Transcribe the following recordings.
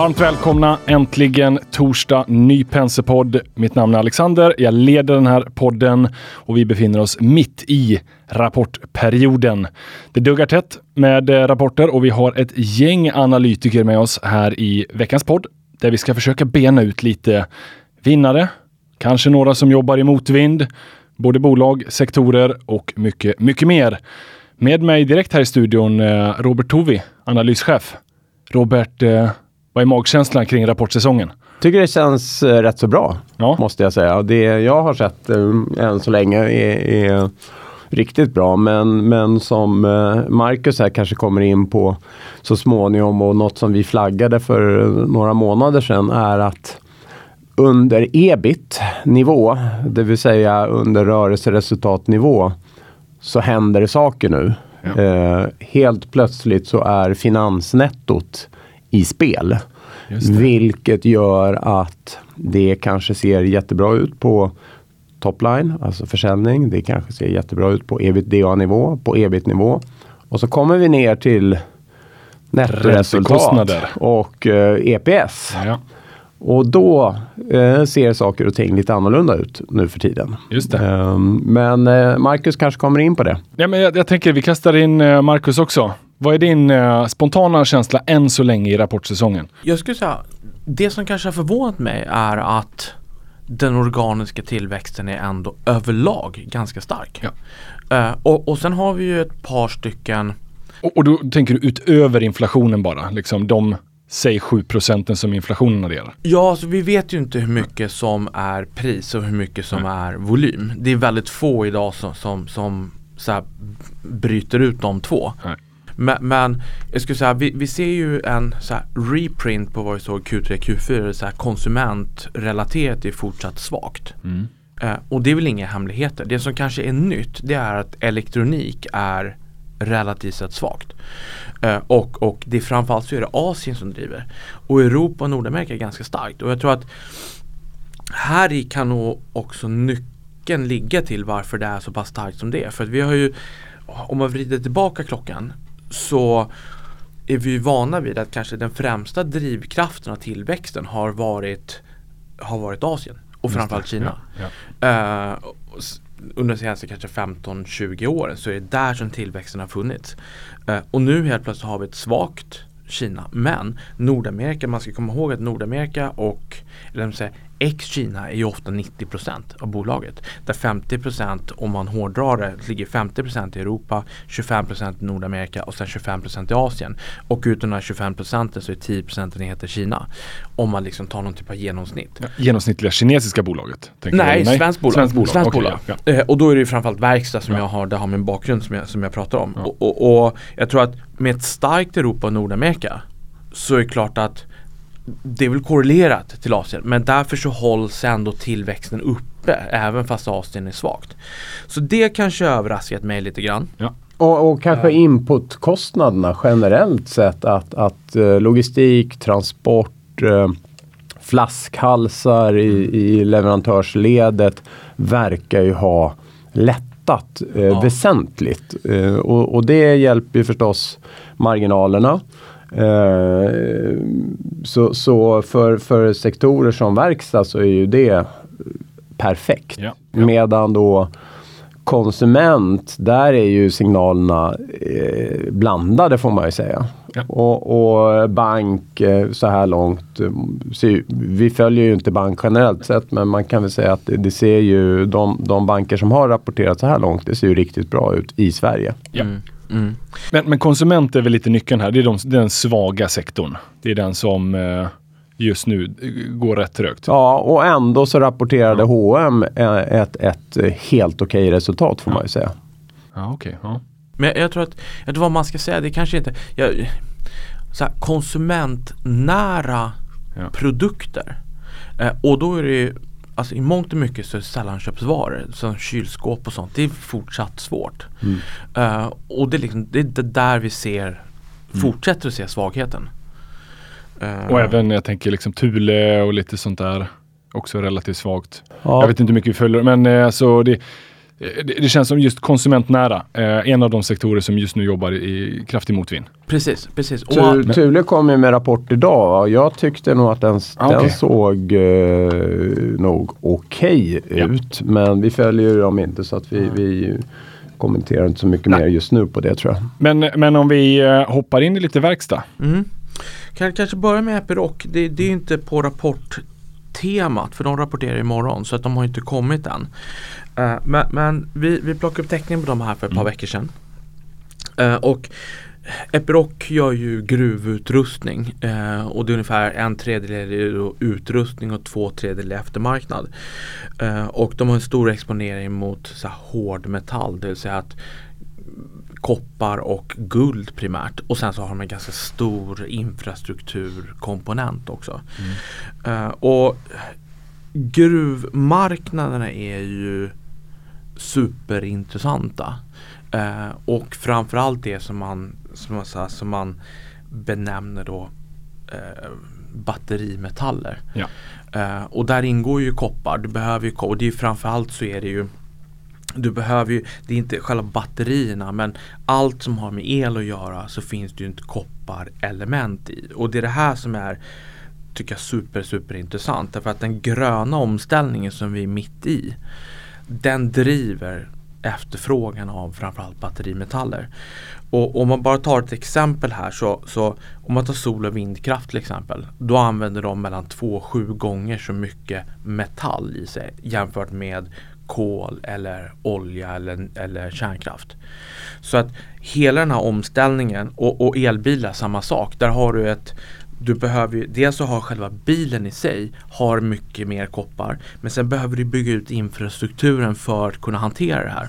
Varmt välkomna! Äntligen torsdag, ny Penserpodd. Mitt namn är Alexander. Jag leder den här podden och vi befinner oss mitt i rapportperioden. Det duggar tätt med eh, rapporter och vi har ett gäng analytiker med oss här i veckans podd där vi ska försöka bena ut lite vinnare, kanske några som jobbar i motvind, både bolag, sektorer och mycket, mycket mer. Med mig direkt här i studion eh, Robert Tovi, analyschef. Robert, eh, vad är magkänslan kring rapportsäsongen? tycker det känns eh, rätt så bra, Ja. måste jag säga. Det jag har sett eh, än så länge är, är riktigt bra. Men, men som eh, Marcus här kanske kommer in på så småningom och något som vi flaggade för några månader sedan är att under ebit-nivå, det vill säga under rörelseresultatnivå, så händer det saker nu. Ja. Eh, helt plötsligt så är finansnettot i spel. Vilket gör att det kanske ser jättebra ut på topline, alltså försäljning. Det kanske ser jättebra ut på ebitda-nivå, på ebit-nivå. Och så kommer vi ner till nettoresultat och eh, EPS. Ja, Och då eh, ser saker och ting lite annorlunda ut nu för tiden. just. Ehm, men eh, Marcus kanske kommer in på det. Ja, men jag, jag tänker vi kastar in eh, Marcus också. Vad är din eh, spontana känsla än så länge i rapportsäsongen? Jag skulle säga, det som kanske har förvånat mig är att den organiska tillväxten är ändå överlag ganska stark. Ja. Eh, och, och sen har vi ju ett par stycken Och, och då tänker du utöver inflationen bara, liksom de säg 7 procenten som inflationen adderar. Ja, alltså vi vet ju inte hur mycket som är pris och hur mycket som är volym. Det är väldigt få idag som, som, som så här bryter ut de två. Nej. Men, men jag skulle säga, vi, vi ser ju en så reprint på vad vi såg Q3, Q4. Så här konsumentrelaterat är fortsatt svagt. Mm. Eh, och det är väl inga hemligheter. Det som kanske är nytt det är att elektronik är relativt sett svagt. Eh, och, och det är framförallt så är det Asien som driver. Och Europa och Nordamerika är ganska starkt. Och jag tror att här i kan nog också nyckeln ligga till varför det är så pass starkt som det är. För att vi har ju, om man vrider tillbaka klockan så är vi vana vid att kanske den främsta drivkraften av tillväxten har varit, har varit Asien och framförallt Kina. Ja, ja. S- under de senaste kanske 15-20 åren så är det där som tillväxten har funnits. Eh, och nu helt plötsligt har vi ett svagt Kina. Men Nordamerika, man ska komma ihåg att Nordamerika och eller säger, ex-Kina är ju ofta 90% av bolaget. Där 50% om man hårdrar det ligger 50% i Europa, 25% i Nordamerika och sen 25% i Asien. Och utan de här 25% så är 10% heter Kina. Om man liksom tar någon typ av genomsnitt. Ja, Genomsnittliga kinesiska bolaget? Nej, du? svenskt bolag. Svenskt bolag, Svenskt okej, bolag. ja, ja. Eh, och då är det ju framförallt verkstad som Ja. jag har, det har min bakgrund som jag, som jag pratar om. Och, och, och jag tror att med ett starkt Europa och Nordamerika så är det klart att det är väl korrelerat till Asien men därför så hålls ändå tillväxten uppe även fast Asien är svagt. Så det kanske överraskat mig lite grann. Och, och kanske inputkostnaderna generellt sett att, att eh, logistik, transport, eh, flaskhalsar i, i leverantörsledet verkar ju ha lättat eh, Ja. väsentligt. Eh, och, och det hjälper ju förstås marginalerna. Eh, så så för, för sektorer som verkstad så är ju det perfekt. Ja, ja. Medan då konsument, där är ju signalerna eh, blandade får man ju säga. Ja. Och, och bank eh, så här långt, eh, ju- vi följer ju inte bank generellt sett men man kan väl säga att det, det ser ju, de, de banker som har rapporterat så här långt, det ser ju riktigt bra ut i Sverige. Ja. Mm. Mm. Men, men konsument är väl lite nyckeln här. Det är, de, den svaga sektorn. Det är den som eh, just nu går rätt trögt. Ja, och ändå så rapporterade H&M eh, ett, ett eh, helt okej resultat får man ju säga. Ja, okej. ja. Men jag, jag tror att, jag tror vad man ska säga, det kanske inte, jag, så här, konsumentnära Ja. produkter. Eh, och då är det ju, alltså i mångt och mycket så är det sällanköpsvaror som kylskåp och sånt, det är fortsatt svårt. Eh, och det är, liksom, det är där vi ser, fortsätter att se svagheten. Eh, Och även jag tänker liksom Thule och lite sånt där. Också relativt svagt. Ja. Jag vet inte hur mycket vi följer men alltså det det, det känns som just konsumentnära. Eh, en av de sektorer som just nu jobbar i kraftig motvind. Precis, precis. Och, Tur, Thule kom ju med rapport idag och jag tyckte nog att den, Ah, den såg eh, nog okej Ja. ut. Men vi följer ju dem inte så att vi, vi kommenterar inte så mycket Nej. mer just nu på det tror jag. Men, men om vi eh, hoppar in i lite verkstad. Mm. Kan kanske börja med Epiroc. Det, det är ju inte på rapporttemat för de rapporterar imorgon så att de har inte kommit än. Eh, men men vi, vi plockade upp teckningen på de här för ett par veckor sedan. Eh, och Epiroc gör ju gruvutrustning eh, och det är ungefär en tredjedel utrustning och två tredjedelar är eftermarknad. Eh, och de har en stor exponering mot så här, hårdmetall, det vill säga att koppar och guld primärt och sen så har de en ganska stor infrastrukturkomponent också. Eh, och gruvmarknaderna är ju superintressanta. Eh, och framförallt det som man, som man, här, som man benämner då eh, batterimetaller. Ja. Eh, och där ingår ju koppar. Du behöver ju, och det är ju framförallt så är det ju du behöver ju, det är inte själva batterierna men allt som har med el att göra så finns det ju inte kopparelement i. Och det är det här som är tycker jag super super intressant därför att den gröna omställningen som vi är mitt i den driver efterfrågan av framförallt batterimetaller. Och om man bara tar ett exempel här så, så om man tar sol och vindkraft till exempel då använder de mellan 2 och 7 gånger så mycket metall i sig jämfört med kol eller olja eller, eller kärnkraft. Så att hela den här omställningen och, och elbilar samma sak. Där har du ett du behöver ju, dels så har själva bilen i sig har mycket mer koppar men sen behöver du bygga ut infrastrukturen för att kunna hantera det här.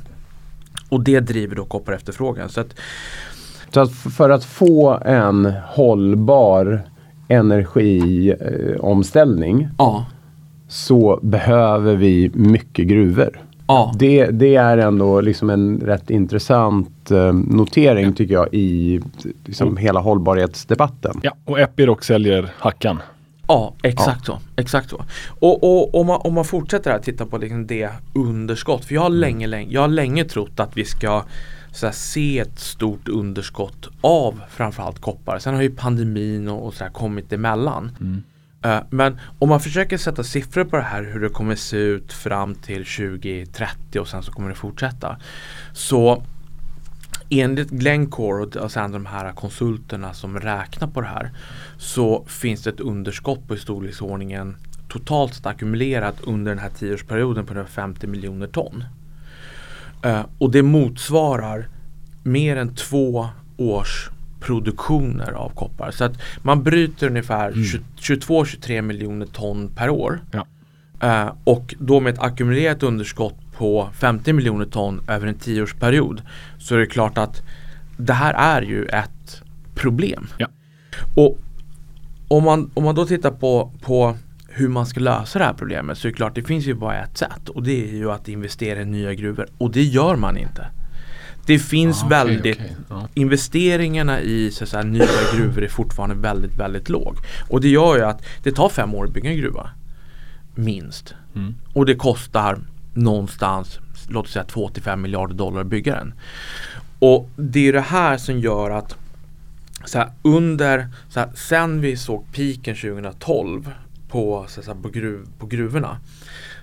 Och det driver då koppar efterfrågan. Så att, Så att för att få en hållbar energiomställning ja, så behöver vi mycket gruvor. ja, Det, det är ändå liksom en rätt intressant eh, notering tycker jag i liksom, hela hållbarhetsdebatten. Ja, och Epiroc säljer Hackan. ja exakt så. Exakt så. Och, och om, man, om man fortsätter att titta på liksom det underskott. För jag har länge, länge, jag har länge trott att vi ska så här, se ett stort underskott av framförallt koppar. Sen har ju pandemin och, och så här kommit emellan. Eh, Eh, men om man försöker sätta siffror på det här hur det kommer se ut fram till 2030 och sen så kommer det fortsätta. Så enligt Glencore och alltså och sen de här konsulterna som räknar på det här så finns det ett underskott på i storleksordningen totalt sett ackumulerat under den här tioårsperioden på 50 miljoner ton. Eh, och det motsvarar mer än två års produktioner av koppar. Så att man bryter ungefär 22-23 miljoner ton per år. Ja. Eh, och då med ett ackumulerat underskott på 50 miljoner ton över en tioårsperiod så är det klart att det här är ju ett problem. Ja. Och om man, om man då tittar på, på hur man ska lösa det här problemet så är det klart det finns ju bara ett sätt och det är ju att investera i nya gruvor och det gör man inte. Det finns Ah, okej, väldigt okej. Ja. Investeringarna i så säga, nya gruvor är fortfarande väldigt, väldigt låg. Och det gör ju att det tar fem år att bygga en gruva. Minst. Mm. Och det kostar någonstans, låt oss säga 2-5 miljarder dollar att bygga den. Och det är det här som gör att så här, under, så här, sen vi såg piken 2012 på, så säga, på, gruv, på gruvorna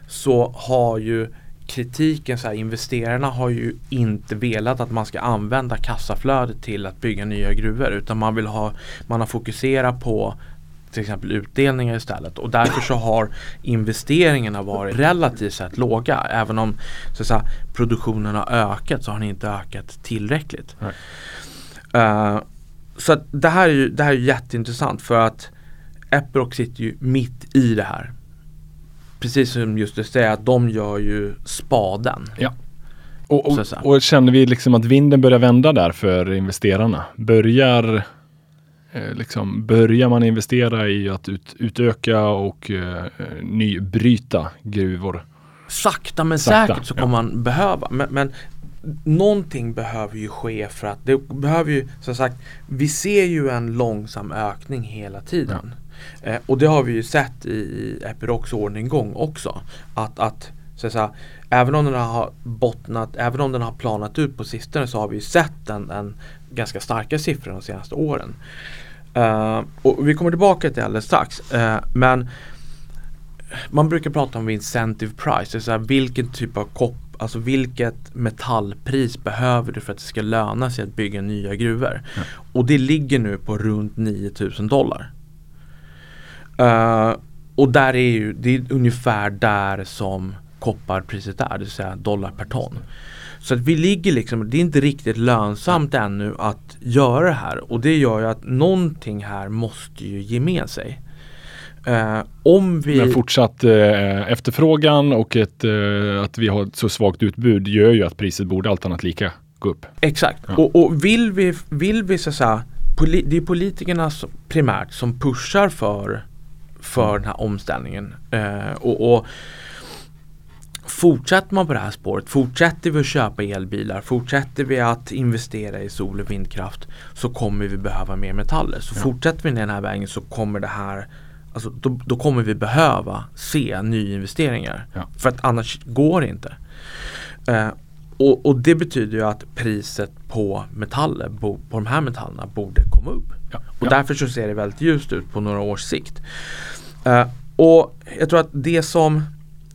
så har ju kritiken, så här, investerarna har ju inte velat att man ska använda kassaflödet till att bygga nya gruvor utan man vill ha, man har fokuserat på till exempel utdelningar istället och därför så har investeringarna varit relativt sett låga även om så säga, produktionen har ökat så har den inte ökat tillräckligt. Eh, så det här är ju det här är jätteintressant för att Epiroc sitter ju mitt i det här. Precis som just du säger att de gör ju spaden. Och, Så och, säga. och känner vi liksom att vinden börjar vända där för investerarna? Börjar, eh, liksom, börjar man investera i att ut, utöka och eh, nybryta gruvor? Sakta men Sakta, säkert så ja. kommer man behöva. Men, men någonting behöver ju ske för att det behöver ju som sagt Vi ser ju en långsam ökning hela tiden. Eh, och det har vi ju sett i, i Epirocs ordninggång också. Att, att Så, så här, även om den har bottnat, även om den har planat ut på sistone så har vi sett en, en ganska starka siffror de senaste åren. Uh, och vi kommer tillbaka till det alldeles strax. Uh, men man brukar prata om incentive price, så här, vilken typ av kopp, alltså vilket metallpris behöver du för att det ska löna sig att bygga nya gruvor. Ja. Och det ligger nu på runt 9000 dollar. Uh, och där är ju, det är ungefär där som kopparpriset är, det vill säga dollar per ton. Så att vi ligger liksom, det är inte riktigt lönsamt ännu att göra det här och det gör ju att någonting här måste ju ge med sig. Uh, om vi... Men fortsatt uh, efterfrågan och ett, uh, att vi har ett så svagt utbud gör ju att priset borde allt annat lika gå upp. Exakt, ja. och, och, vill vi, vill vi så att säga, det är politikerna som, primärt som pushar för, för den här omställningen. och, och Fortsätter man på det här spåret, fortsätter vi att köpa elbilar, fortsätter vi att investera i sol och vindkraft så kommer vi behöva mer metaller. Så ja. fortsätter vi den här vägen så kommer det här Alltså, då, då kommer vi behöva se nyinvesteringar. Ja. För att annars går det inte. Eh, och, och, det betyder ju att priset på metaller, bo, på de här metallerna borde komma upp. Ja. Och ja. därför så ser det väldigt ljust ut på några års sikt. Eh, och jag tror att det som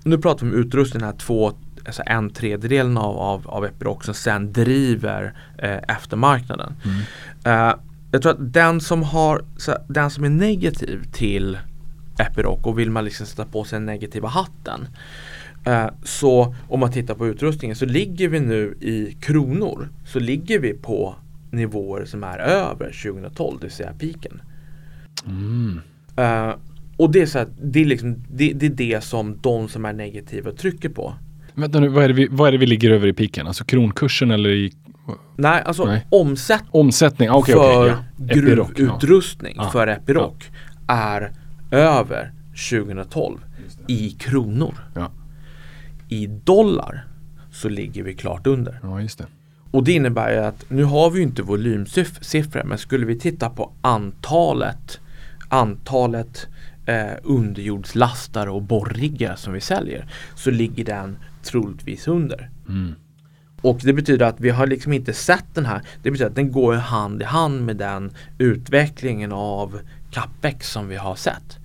nu pratar vi om utrustningen här, två, alltså en tredjedel av, av, av Epiroc som sen driver eh, eftermarknaden. Mm. Eh, jag tror att den som, har, så, den som är negativ till Epiroc och vill man liksom sätta på sig den negativa hatten eh, så om man tittar på utrustningen så ligger vi nu i kronor så ligger vi på nivåer som är över 2012, det vill säga piken. Mm. Och det är, så här, det, är liksom, det, det, är det som de som är negativa trycker på. Vänta nu, vad är, det vi, vad är det vi ligger över i piken? Alltså kronkursen eller i Nej, alltså Nej. Omsätt omsättning okay, för okay, ja. gruvutrustning ja. för Epiroc ja. är över 2012 i kronor. I dollar så ligger vi klart under. Ja, just det. Och det innebär ju att nu har vi inte volymsiffror men skulle vi titta på antalet antalet eh, underjordslastare och borriggar som vi säljer så ligger den troligtvis under. Mm. Och det betyder att vi har liksom inte sett den här, det betyder att den går hand i hand med den utvecklingen av capex som vi har sett.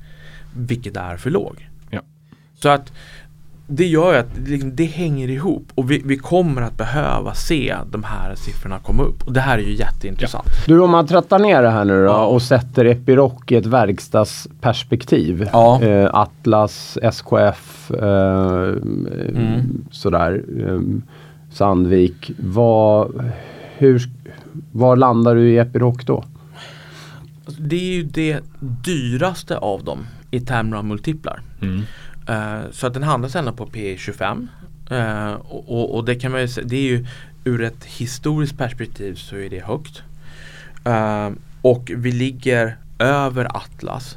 Vilket är för låg. Ja. Så att det gör att liksom, det hänger ihop och vi, vi, kommer att behöva se de här siffrorna komma upp. Och det här är ju jätteintressant. Ja. Du om man trattar ner det här nu då och sätter Epiroc i ett verkstadsperspektiv. Ja. Eh, Atlas, SKF, eh, mm. sådär. Eh, Sandvik. Vad, hur, var landar du i Epiroc då? Alltså, det är ju det dyraste av dem i termer av multiplar. Mm. Uh, så att den handlas ändå på P25 uh, eh, och, och, det kan man ju säga, det är ju ur ett historiskt perspektiv så är det högt. Uh, och vi ligger över Atlas.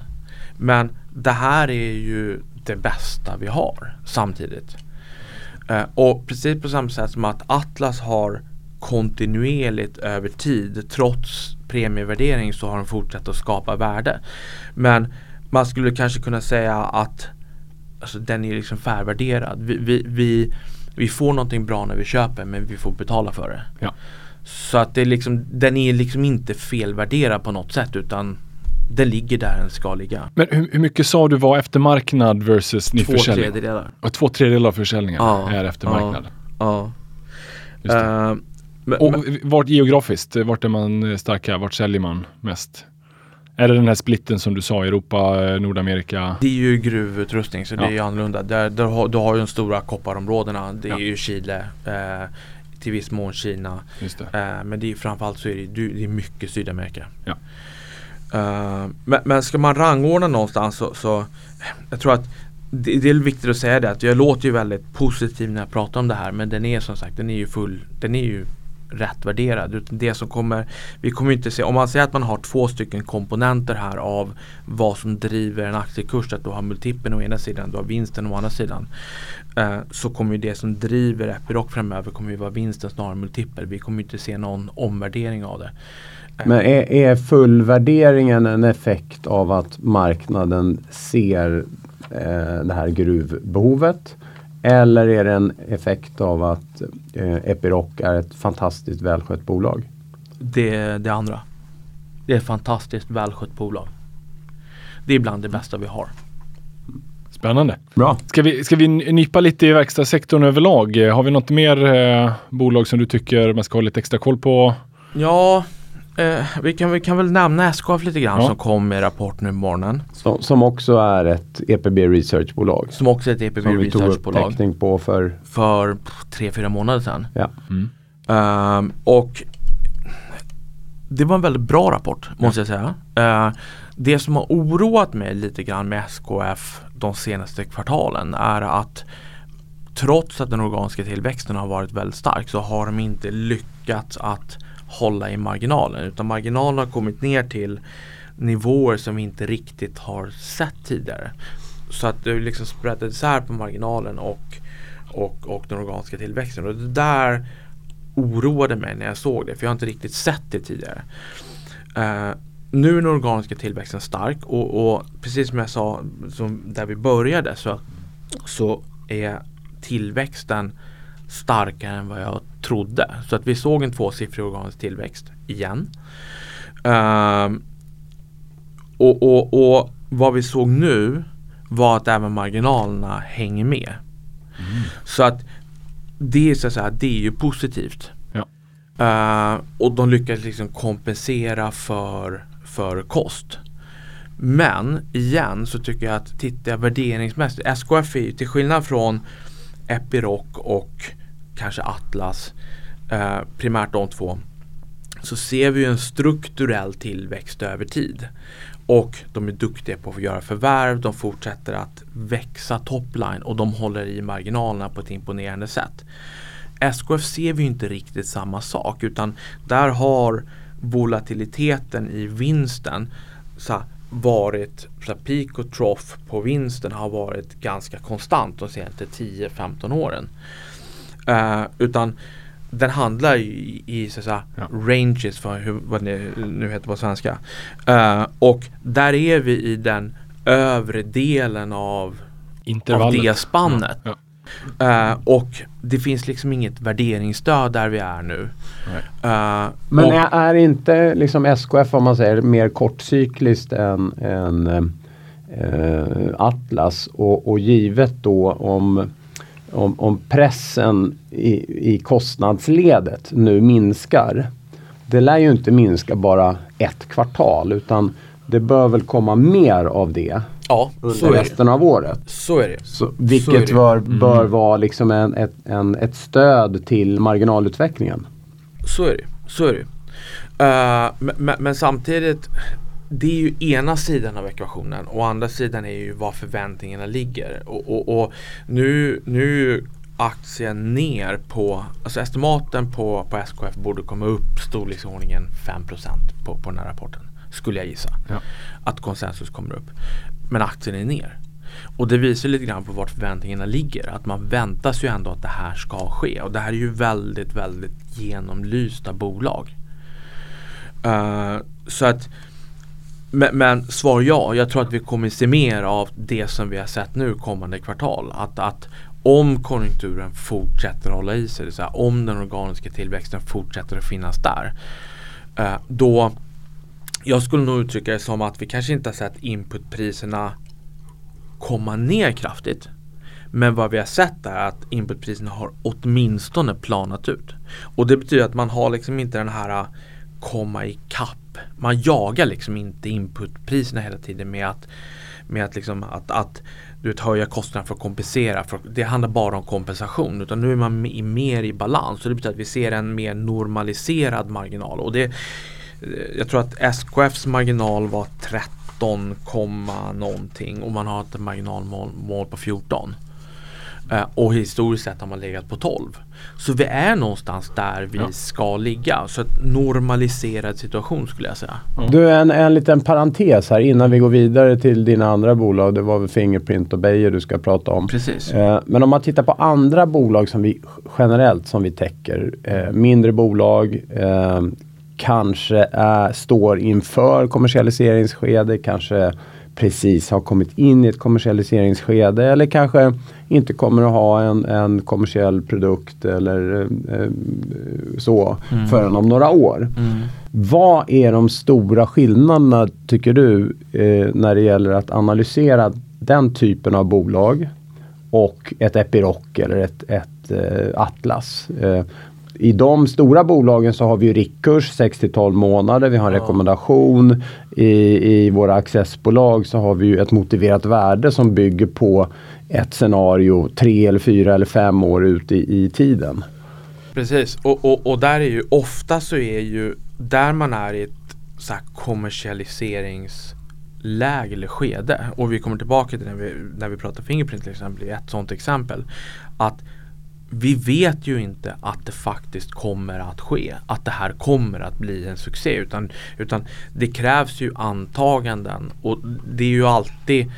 Men det här är ju det bästa vi har samtidigt. och precis på samma sätt som att Atlas har kontinuerligt över tid trots premievärdering så har de fortsatt att skapa värde. Men man skulle kanske kunna säga att alltså, den är liksom färvärderad. Vi, vi, vi, vi, får någonting bra när vi köper men vi får betala för det. Ja. Så att det är liksom, den är liksom inte felvärderad på något sätt utan den ligger där den ska ligga. Men hur, hur mycket sa du var eftermarknad versus ny två tredjedelar. Och två tredjedelar av försäljningen ja, är eftermarknad? Ja. ja. Uh, men, och men, vart geografiskt, vart är man stark här? Vart säljer man mest? Är det den här splitten som du sa, Europa, eh, Nordamerika? Det är ju gruvutrustning så det är ju annorlunda. Där, där har, du har ju de stora kopparområdena. Det är ja. ju Chile, eh, till viss mån Kina. Eh, men det är framförallt så är det, det är mycket Sydamerika. Ja. Uh, men, men, ska man rangordna någonstans så, så jag tror att det, det, är viktigt att säga det att jag låter ju väldigt positiv när jag pratar om det här men den är som sagt den är ju full, den är ju rätt värderad. Utan det som kommer, vi kommer inte se, om man säger att man har två stycken komponenter här av vad som driver en aktiekurs, att du har multipeln å ena sidan, du har vinsten å andra sidan. Eh, så kommer det som driver Epiroc framöver kommer ju vara vinsten snarare än multipel. Vi kommer inte se någon omvärdering av det. Eh. Men är, är fullvärderingen en effekt av att marknaden ser eh, det här gruvbehovet? Eller är det en effekt av att eh, Epiroc är ett fantastiskt välskött bolag? Det är det andra. Det är ett fantastiskt välskött bolag. Det är bland det bästa vi har. Spännande. Bra. Ska vi, ska vi nypa lite i verkstadssektorn överlag? Har vi något mer eh, bolag som du tycker man ska ha lite extra koll på? Ja, eh, vi, kan, vi kan väl nämna SKF lite grann Ja. som kom med rapport nu i morgonen. Som, som också är ett EPB Research-bolag. Som också är ett EPB Som vi tog upp Research-bolag täckning på för för tre, fyra månader sedan. ja. Ehm, och det var en väldigt bra rapport måste jag säga. Eh, det som har oroat mig lite grann med SKF de senaste kvartalen är att trots att den organiska tillväxten har varit väldigt stark så har de inte lyckats att hålla i marginalen utan marginalen har kommit ner till nivåer som vi inte riktigt har sett tidigare. Så att det liksom sprättat isär på marginalen och, och, och den organiska tillväxten. Och det där oroade mig när jag såg det för jag har inte riktigt sett det tidigare. Uh, nu är den organiska tillväxten stark och, och precis som jag sa som där vi började så, så är tillväxten starkare än vad jag trodde. Så att vi såg en tvåsiffrig organisk tillväxt igen. Ehm, och, och, och vad vi såg nu var att även marginalerna hänger med. Så att det är så att säga, det är ju positivt. Ja. Eh, och de lyckas liksom kompensera för, för kost. Men igen så tycker jag att tittar jag värderingsmässigt, SKF är ju till skillnad från Epiroc och kanske Atlas, eh, primärt de två, så ser vi en strukturell tillväxt över tid. Och de är duktiga på att göra förvärv, de fortsätter att växa topline och de håller i marginalerna på ett imponerande sätt. SKF ser vi inte riktigt samma sak utan där har volatiliteten i vinsten så varit, så peak och trough på vinsten har varit ganska konstant de senaste 10-15 åren. Eh, utan den handlar ju i, i så att säga, Ja. ranges för hur, vad det nu heter på svenska. Eh, och där är vi i den övre delen av, av det spannet. Ja. Eh, och det finns liksom inget värderingsstöd där vi är nu. Eh, Men och, är, är inte liksom SKF om man säger mer kortcykliskt än, än Atlas och, och givet då om, om, om pressen i, i kostnadsledet nu minskar. Det lär ju inte minska bara ett kvartal utan det bör väl komma mer av det ja, under resten av året. så är det. Så, Så är vilket det. bör, bör vara liksom en, ett, en, ett stöd till marginalutvecklingen. Så är det. Så är det. Men, men, men samtidigt det är ju ena sidan av ekvationen och andra sidan är ju var förväntningarna ligger. Och, och, och nu, nu aktien ner på, alltså estimaten på, på SKF borde komma upp storleksordningen 5% på, på den här rapporten. Skulle jag gissa. Ja. Att konsensus kommer upp. Men aktien är ner. Och det visar lite grann på vart förväntningarna ligger. Att man väntar sig ju ändå att det här ska ske. Och det här är ju väldigt, väldigt genomlysta bolag. Eh, så att men, men svar ja, jag tror att vi kommer se mer av det som vi har sett nu kommande kvartal. Att, att om konjunkturen fortsätter att hålla i sig, det vill om den organiska tillväxten fortsätter att finnas där. Eh, då, jag skulle nog uttrycka det som att vi kanske inte har sett inputpriserna komma ner kraftigt. Men vad vi har sett är att inputpriserna har åtminstone planat ut. Och det betyder att man har liksom inte den här eh, komma ikapp. Man jagar liksom inte inputpriserna hela tiden med att, med att, liksom att, att du vet, höja kostnaderna för att kompensera. För det handlar bara om kompensation. Utan nu är man i, mer i balans. Så det betyder att vi ser en mer normaliserad marginal. Och det, eh, jag tror att SKFs marginal var 13, någonting och man har ett marginalmål mål på 14. Eh, och historiskt sett har man legat på 12. Så vi är någonstans där vi Ja. ska ligga. Så ett normaliserad situation skulle jag säga. Du, en, en liten parentes här innan vi går vidare till dina andra bolag. Det var väl Fingerprint och Beijer du ska prata om. Precis. Eh, men om man tittar på andra bolag som vi generellt som vi täcker. Eh, mindre bolag, eh, kanske är, står inför kommersialiseringsskede, kanske precis har kommit in i ett kommersialiseringsskede eller kanske inte kommer att ha en, en kommersiell produkt eller eh, så mm. förrän om några år. Mm. Vad är de stora skillnaderna tycker du eh, när det gäller att analysera den typen av bolag och ett Epiroc eller ett, ett eh, Atlas? I de stora bolagen så har vi riktkurs 6 till 12 månader. Vi har en ja. rekommendation. I, I våra accessbolag så har vi ett motiverat värde som bygger på ett scenario tre eller fyra eller fem år ut i, i tiden. Precis och, och, och där är ju ofta så är ju där man är i ett så kommersialiseringsläge eller skede och vi kommer tillbaka till när vi, när vi pratar Fingerprint till exempel, ett sådant exempel. Att vi vet ju inte att det faktiskt kommer att ske. Att det här kommer att bli en succé. Utan, utan det krävs ju antaganden. Och det är ju alltid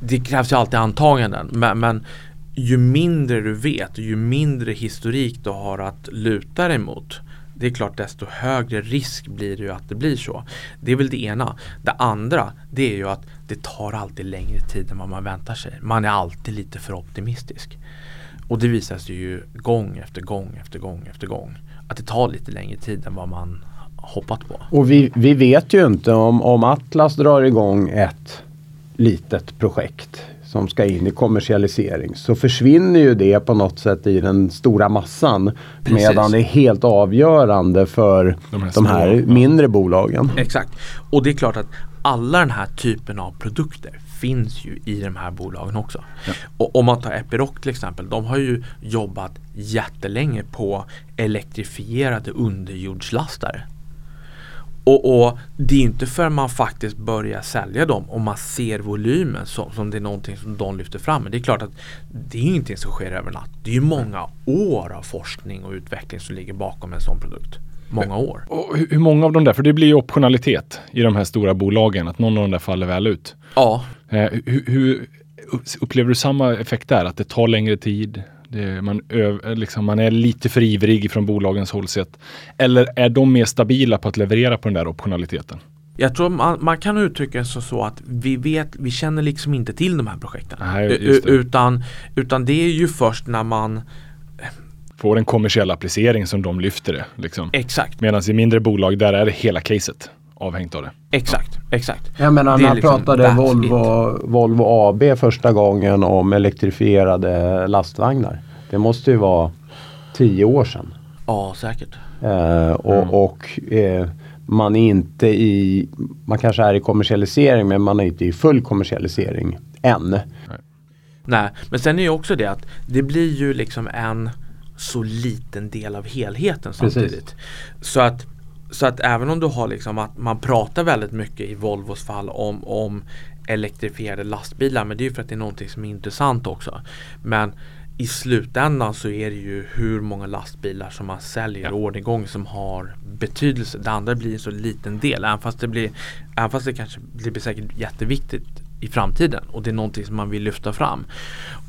Det krävs ju alltid antaganden. Men, men ju mindre du vet, ju mindre historik du har att luta dig mot. Det är klart desto högre risk blir det ju att det blir så. Det är väl det ena. Det andra det är ju att det tar alltid längre tid än vad man väntar sig. Man är alltid lite för optimistisk. Och det visar sig ju gång efter gång efter gång efter gång att det tar lite längre tid än vad man hoppat på. Och vi, vi vet ju inte om, om Atlas drar igång ett litet projekt som ska in i kommersialisering så försvinner ju det på något sätt i den stora massan. Precis. Medan det är helt avgörande för de här, de här mindre bolagen. Exakt. Och det är klart att alla den här typen av produkter finns ju i de här bolagen också. Ja. Och om man tar Epiroc till exempel, de har ju jobbat jättelänge på elektrifierade underjordslastare. Och, och, det är inte förrän man faktiskt börjar sälja dem och man ser volymen som, som det är någonting som de lyfter fram. Men det är klart att det är ingenting som sker över natt. Det är ju många år av forskning och utveckling som ligger bakom en sån produkt många år. Och hur många av de där, för det blir ju optionalitet i de här stora bolagen, att någon av de där faller väl ut. Ja. Eh, hur, hur, upplever du samma effekt där, att det tar längre tid? Det, man, öv, liksom, man är lite för ivrig från bolagens håll sett. Eller är de mer stabila på att leverera på den där optionaliteten? Jag tror man, man kan uttrycka det så att vi vet, vi känner liksom inte till de här projekten. Nej, utan, utan det är ju först när man får en kommersiell applicering som de lyfter det. Liksom. Exakt. Medan i mindre bolag där är det hela caset avhängt av det. Exakt, exakt. Jag menar när liksom pratade Volvo, Volvo AB första gången om elektrifierade lastvagnar. Det måste ju vara tio år sedan. Ja, säkert. Eh, och, mm. och eh, man är inte i, man kanske är i kommersialisering men man är inte i full kommersialisering än. Nej. Nej, men sen är ju också det att det blir ju liksom en så liten del av helheten samtidigt. Precis. Så att så att även om du har liksom att man pratar väldigt mycket i Volvos fall om, om elektrifierade lastbilar men det är ju för att det är någonting som är intressant också. Men i slutändan så är det ju hur många lastbilar som man säljer ja. ordergång som har betydelse. Det andra blir en så liten del. Även fast det, blir, även fast det kanske blir säkert jätteviktigt i framtiden och det är någonting som man vill lyfta fram.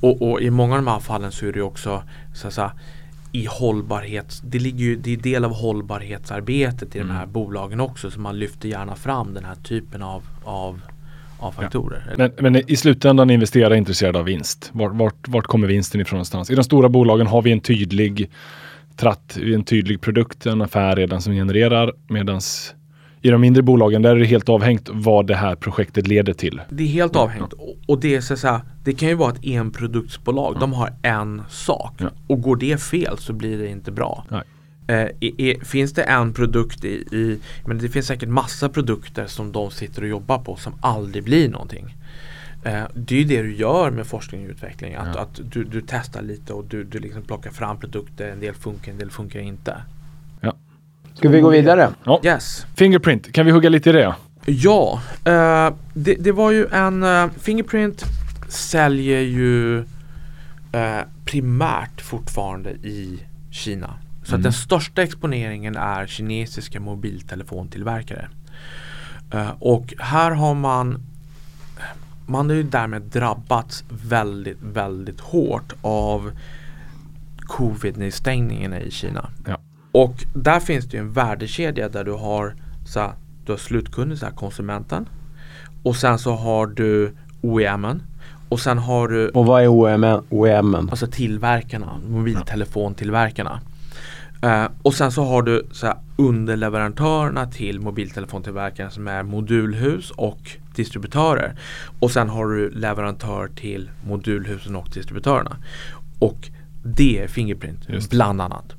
Och, och i många av de här fallen så är det också så att säga, i hållbarhets, det ligger ju, det är del av hållbarhetsarbetet i mm. de här bolagen också så man lyfter gärna fram den här typen av, av, av faktorer. Ja. Men, men, i slutändan investerare intresserade av vinst. Vart, vart, vart kommer vinsten ifrån någonstans? I de stora bolagen har vi en tydlig tratt, en tydlig produkt, en affär redan som genererar medans i de mindre bolagen där är det helt avhängt vad det här projektet leder till. Det är helt avhängt och det är så, här, det kan ju vara ett enproduktsbolag. Ja. De har en sak ja. och går det fel så blir det inte bra. Eh, är, finns det en produkt i, i, men det finns säkert massa produkter som de sitter och jobbar på som aldrig blir någonting. Eh, det är ju det du gör med forskning och utveckling. Att, ja. att du, du testar lite och du, du liksom plockar fram produkter. En del funkar, en del funkar inte. Ska vi gå vidare? Ja. Yes. Fingerprint, kan vi hugga lite i det? Ja, uh, det, det, var ju en uh, Fingerprint säljer ju uh, primärt fortfarande i Kina. Så mm. att den största exponeringen är kinesiska mobiltelefontillverkare. och här har man man har ju därmed drabbats väldigt, väldigt hårt av covid-nedstängningarna i Kina. Ja. Och där finns det en värdekedja där du har, så här, du har slutkunden, så här, konsumenten. och sen så har du OEMen och sen har du Och vad är OEM? OEM? alltså tillverkarna, mobiltelefontillverkarna. Eh, och sen så har du så här, underleverantörerna till mobiltelefontillverkarna som är modulhus och distributörer. Och sen har du leverantör till modulhusen och distributörerna. Och det är Fingerprint Just bland annat.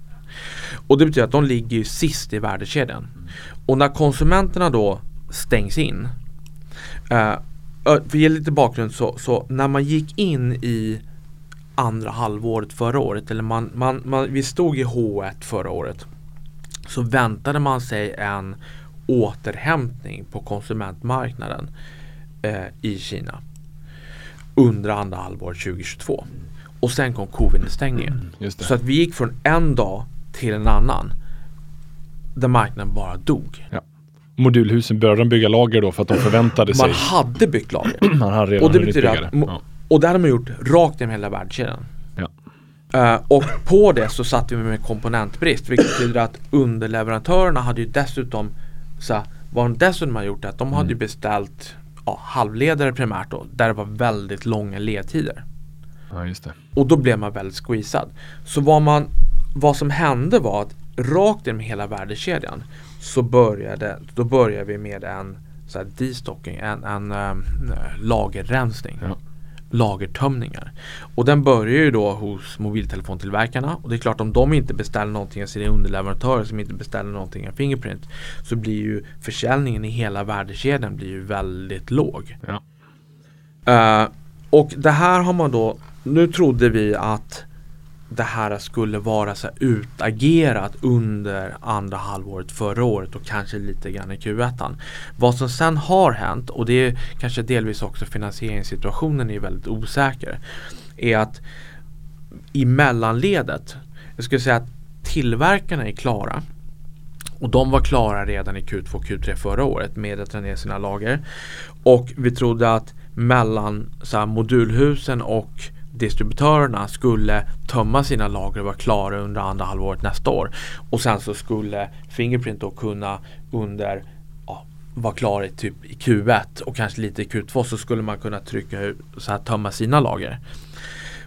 Och det betyder att de ligger ju sist i värdekedjan. Och när konsumenterna då stängs in eh, för att ge lite bakgrund så, så när man gick in i andra halvåret förra året eller man, man, man, vi stod i H1 förra året så väntade man sig en återhämtning på konsumentmarknaden eh, i Kina under andra halvåret 2022 och sen kom covid-stängningen. Det. Så att vi gick från en dag till en annan där marknaden bara dog. Modulhusen började de bygga lager då för att de förväntade sig. Man hade byggt lager. Man hade redan Och det betyder att, Ja. och det hade man gjort rakt genom hela värdekedjan. Ja. Eh, och på det så satt vi med komponentbrist vilket betyder att underleverantörerna hade ju dessutom så här, vad de dessutom har gjort är att de hade ju beställt ja, halvledare primärt då där det var väldigt långa ledtider. ja, just det. Och då blev man väldigt squeezad. Så vad, man, vad som hände var att rakt genom hela värdekedjan så började, då började vi med en så här destocking, en, en um, lagerrensning. Ja. Lagertömningar. Och den börjar ju då hos mobiltelefontillverkarna och det är klart om de inte beställer någonting av sina underleverantörer som inte beställer någonting av Fingerprint så blir ju försäljningen i hela värdekedjan blir ju väldigt låg. Ja. Eh, och det här har man då, nu trodde vi att det här skulle vara så här utagerat under andra halvåret förra året och kanske lite grann i Q1. Vad som sen har hänt och det är kanske delvis också finansieringssituationen är väldigt osäker. Är att i mellanledet, jag skulle säga att tillverkarna är klara och de var klara redan i Q2 och Q3 förra året med att dra ner sina lager. Och vi trodde att mellan så här, modulhusen och distributörerna skulle tömma sina lager och vara klara under andra halvåret nästa år. Och sen så skulle Fingerprint då kunna under ja, vara klar i typ i Q1 och kanske lite i Q2 så skulle man kunna trycka ut, så här, tömma sina lager.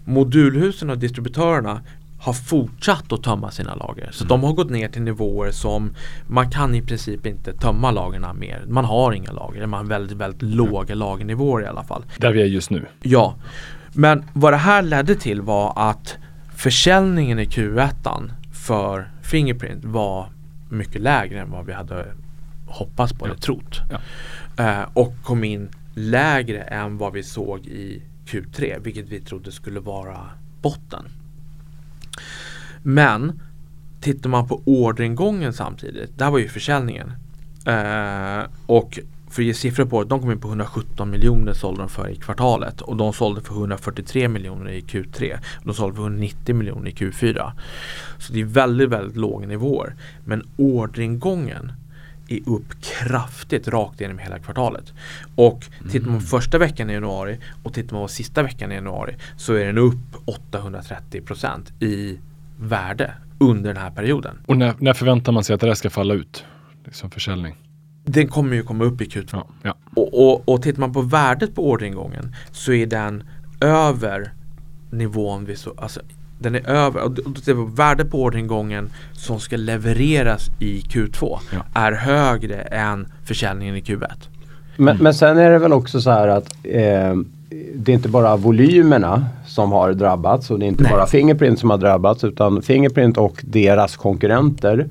Modulhusen och distributörerna har fortsatt att tömma sina lager. Så de har gått ner till nivåer som man kan i princip inte tömma lagren mer. Man har inga lager, man har väldigt, väldigt låga lagernivåer i alla fall. Där vi är just nu. Ja, men vad det här ledde till var att försäljningen i Q1 för Fingerprint var mycket lägre än vad vi hade hoppats på eller trott. Ja. Eh, och kom in lägre än vad vi såg i Q3, vilket vi trodde skulle vara botten. Men tittar man på orderingången samtidigt, där var ju försäljningen. Eh, och för att ge siffror på det, de kom in på 117 miljoner sålde de för i kvartalet och de sålde för 143 miljoner i Q3. Och de sålde för 190 miljoner i Q4. Så det är väldigt, väldigt låga nivåer. Men orderingången är upp kraftigt rakt igenom hela kvartalet. Och tittar man på första veckan i januari och tittar man på sista veckan i januari så är den upp 830% i värde under den här perioden. Och när, när förväntar man sig att det där ska falla ut? Liksom försäljning. Den kommer ju komma upp i Q2. Ja, ja. Och, och, och tittar man på värdet på orderingången så är den över nivån vi så, alltså den är över, och och tittar man på värdet på orderingången som ska levereras i Q2 Ja. är högre än försäljningen i Q1. Men, men sen är det väl också så här att eh, det är inte bara volymerna som har drabbats och det är inte Nej. bara Fingerprint som har drabbats utan Fingerprint och deras konkurrenter